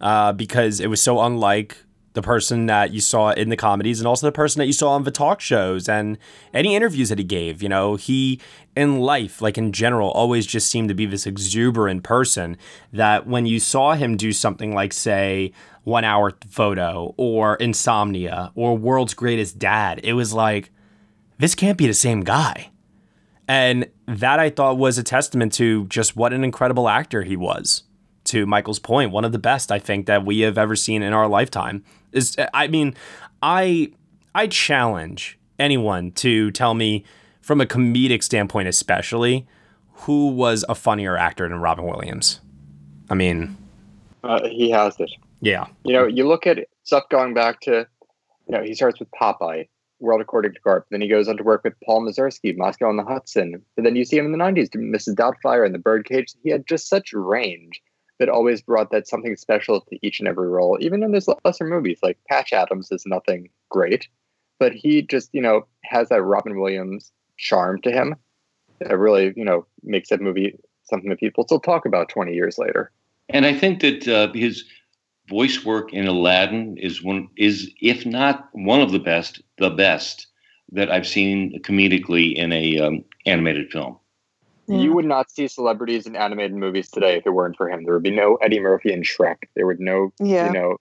uh, because it was so unlike the person that you saw in the comedies and also the person that you saw on the talk shows and any interviews that he gave. You know, he in life, like in general, always just seemed to be this exuberant person that when you saw him do something like, say, One Hour Photo or Insomnia or World's Greatest Dad, it was like, this can't be the same guy. And that I thought was a testament to just what an incredible actor he was. To Michael's point, one of the best I think that we have ever seen in our lifetime. Is I mean, I I challenge anyone to tell me from a comedic standpoint especially who was a funnier actor than Robin Williams. I mean, Uh, he has it. yeah. You know, you look at stuff going back to, you know, he starts with Popeye, World According to Garp. Then he goes on to work with Paul Mazursky, Moscow on the Hudson. But then you see him in the 90s Mrs. Doubtfire and The Birdcage. He had just such range that always brought that something special to each and every role. Even in his lesser movies, like Patch Adams is nothing great, but he just, you know, has that Robin Williams charm to him that really, you know, makes that movie something that people still talk about 20 years later. And I think that uh, his voice work in Aladdin is one is if not one of the best, the best that I've seen comedically in a um, animated film. You would not see celebrities in animated movies today if it weren't for him. There would be no Eddie Murphy in Shrek. There would no, Yeah. you know,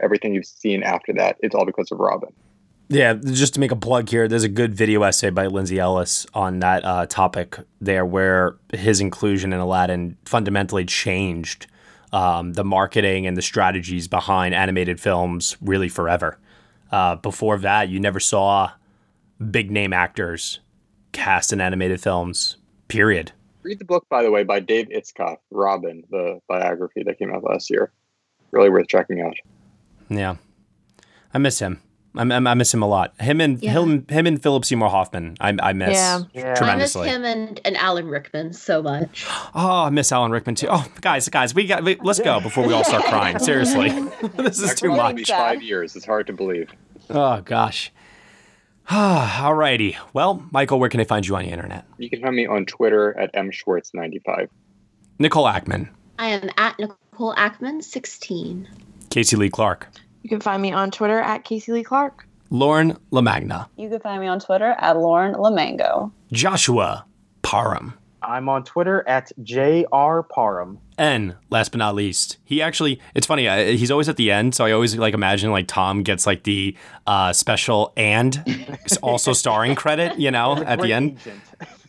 everything you've seen after that, it's all because of Robin. Yeah, just to make a plug here, there's a good video essay by Lindsay Ellis on that uh, topic there, where his inclusion in Aladdin fundamentally changed um, the marketing and the strategies behind animated films really forever. Uh, before that, you never saw big name actors cast in animated films, period. Read the book, by the way, by Dave Itzkoff, Robin, the biography that came out last year. Really worth checking out. Yeah, I miss him. I, I miss him a lot. Him and Yeah. him, him and Philip Seymour Hoffman. I, I miss tremendously. I miss him and, and Alan Rickman so much. Oh, I miss Alan Rickman too. Oh, guys, guys, we got. We, let's go before we all start crying. Seriously, this is That too much. five years. It's hard to believe. Oh gosh. Alrighty. Well, Michael, where can I find you on the internet? You can find me on Twitter at mschwartz95. Nicole Ackman, I am at Nicole Ackman, 16. Casey Lee Clark, You can find me on Twitter at Casey Lee Clark. Lauren Lamagna, You can find me on Twitter at Lauren Lamagna. Joshua Parham, I'm on Twitter at JR Parham. and last but not least, he actually. It's funny. uh, He's always at the end, so I always like imagine like Tom gets like the uh, special and also starring credit. You know, at the end.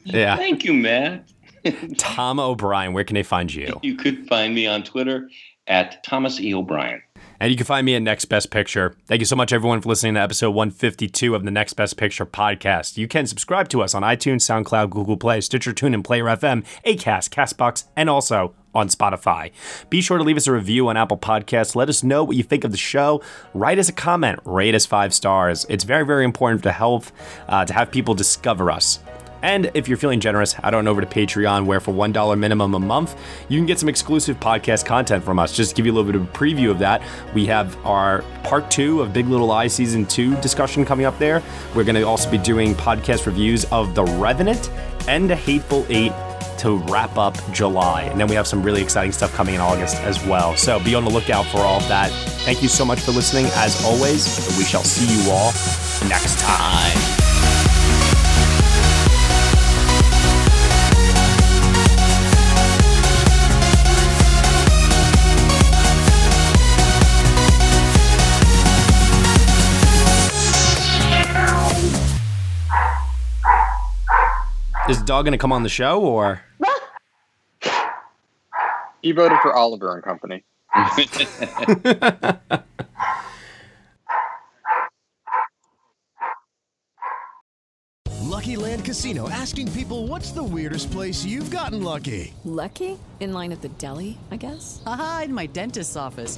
Yeah. Thank you, Matt. Tom O'Brien, where can they find you? You could find me on Twitter at Thomas E. O'Brien. And you can find me at Next Best Picture. Thank you so much, everyone, for listening to episode 152 of the Next Best Picture podcast. You can subscribe to us on iTunes, SoundCloud, Google Play, Stitcher, TuneIn, Player FM, Acast, Castbox, and also on Spotify. Be sure to leave us a review on Apple Podcasts. Let us know what you think of the show. Write us a comment. Rate us five stars. It's very, very important to help uh, to have people discover us. And if you're feeling generous, head on over to Patreon, where for $1 minimum a month, you can get some exclusive podcast content from us. Just to give you a little bit of a preview of that, we have our part two of Big Little Lies season two discussion coming up there. We're going to also be doing podcast reviews of The Revenant and The Hateful Eight to wrap up July. And then we have some really exciting stuff coming in August as well. So be on the lookout for all of that. Thank you so much for listening. As always, we shall see you all next time. Is the dog going to come on the show or? He voted for Oliver and Company. Lucky Land Casino asking people what's the weirdest place you've gotten lucky? Lucky? In line at the deli, I guess? Aha, in my dentist's office.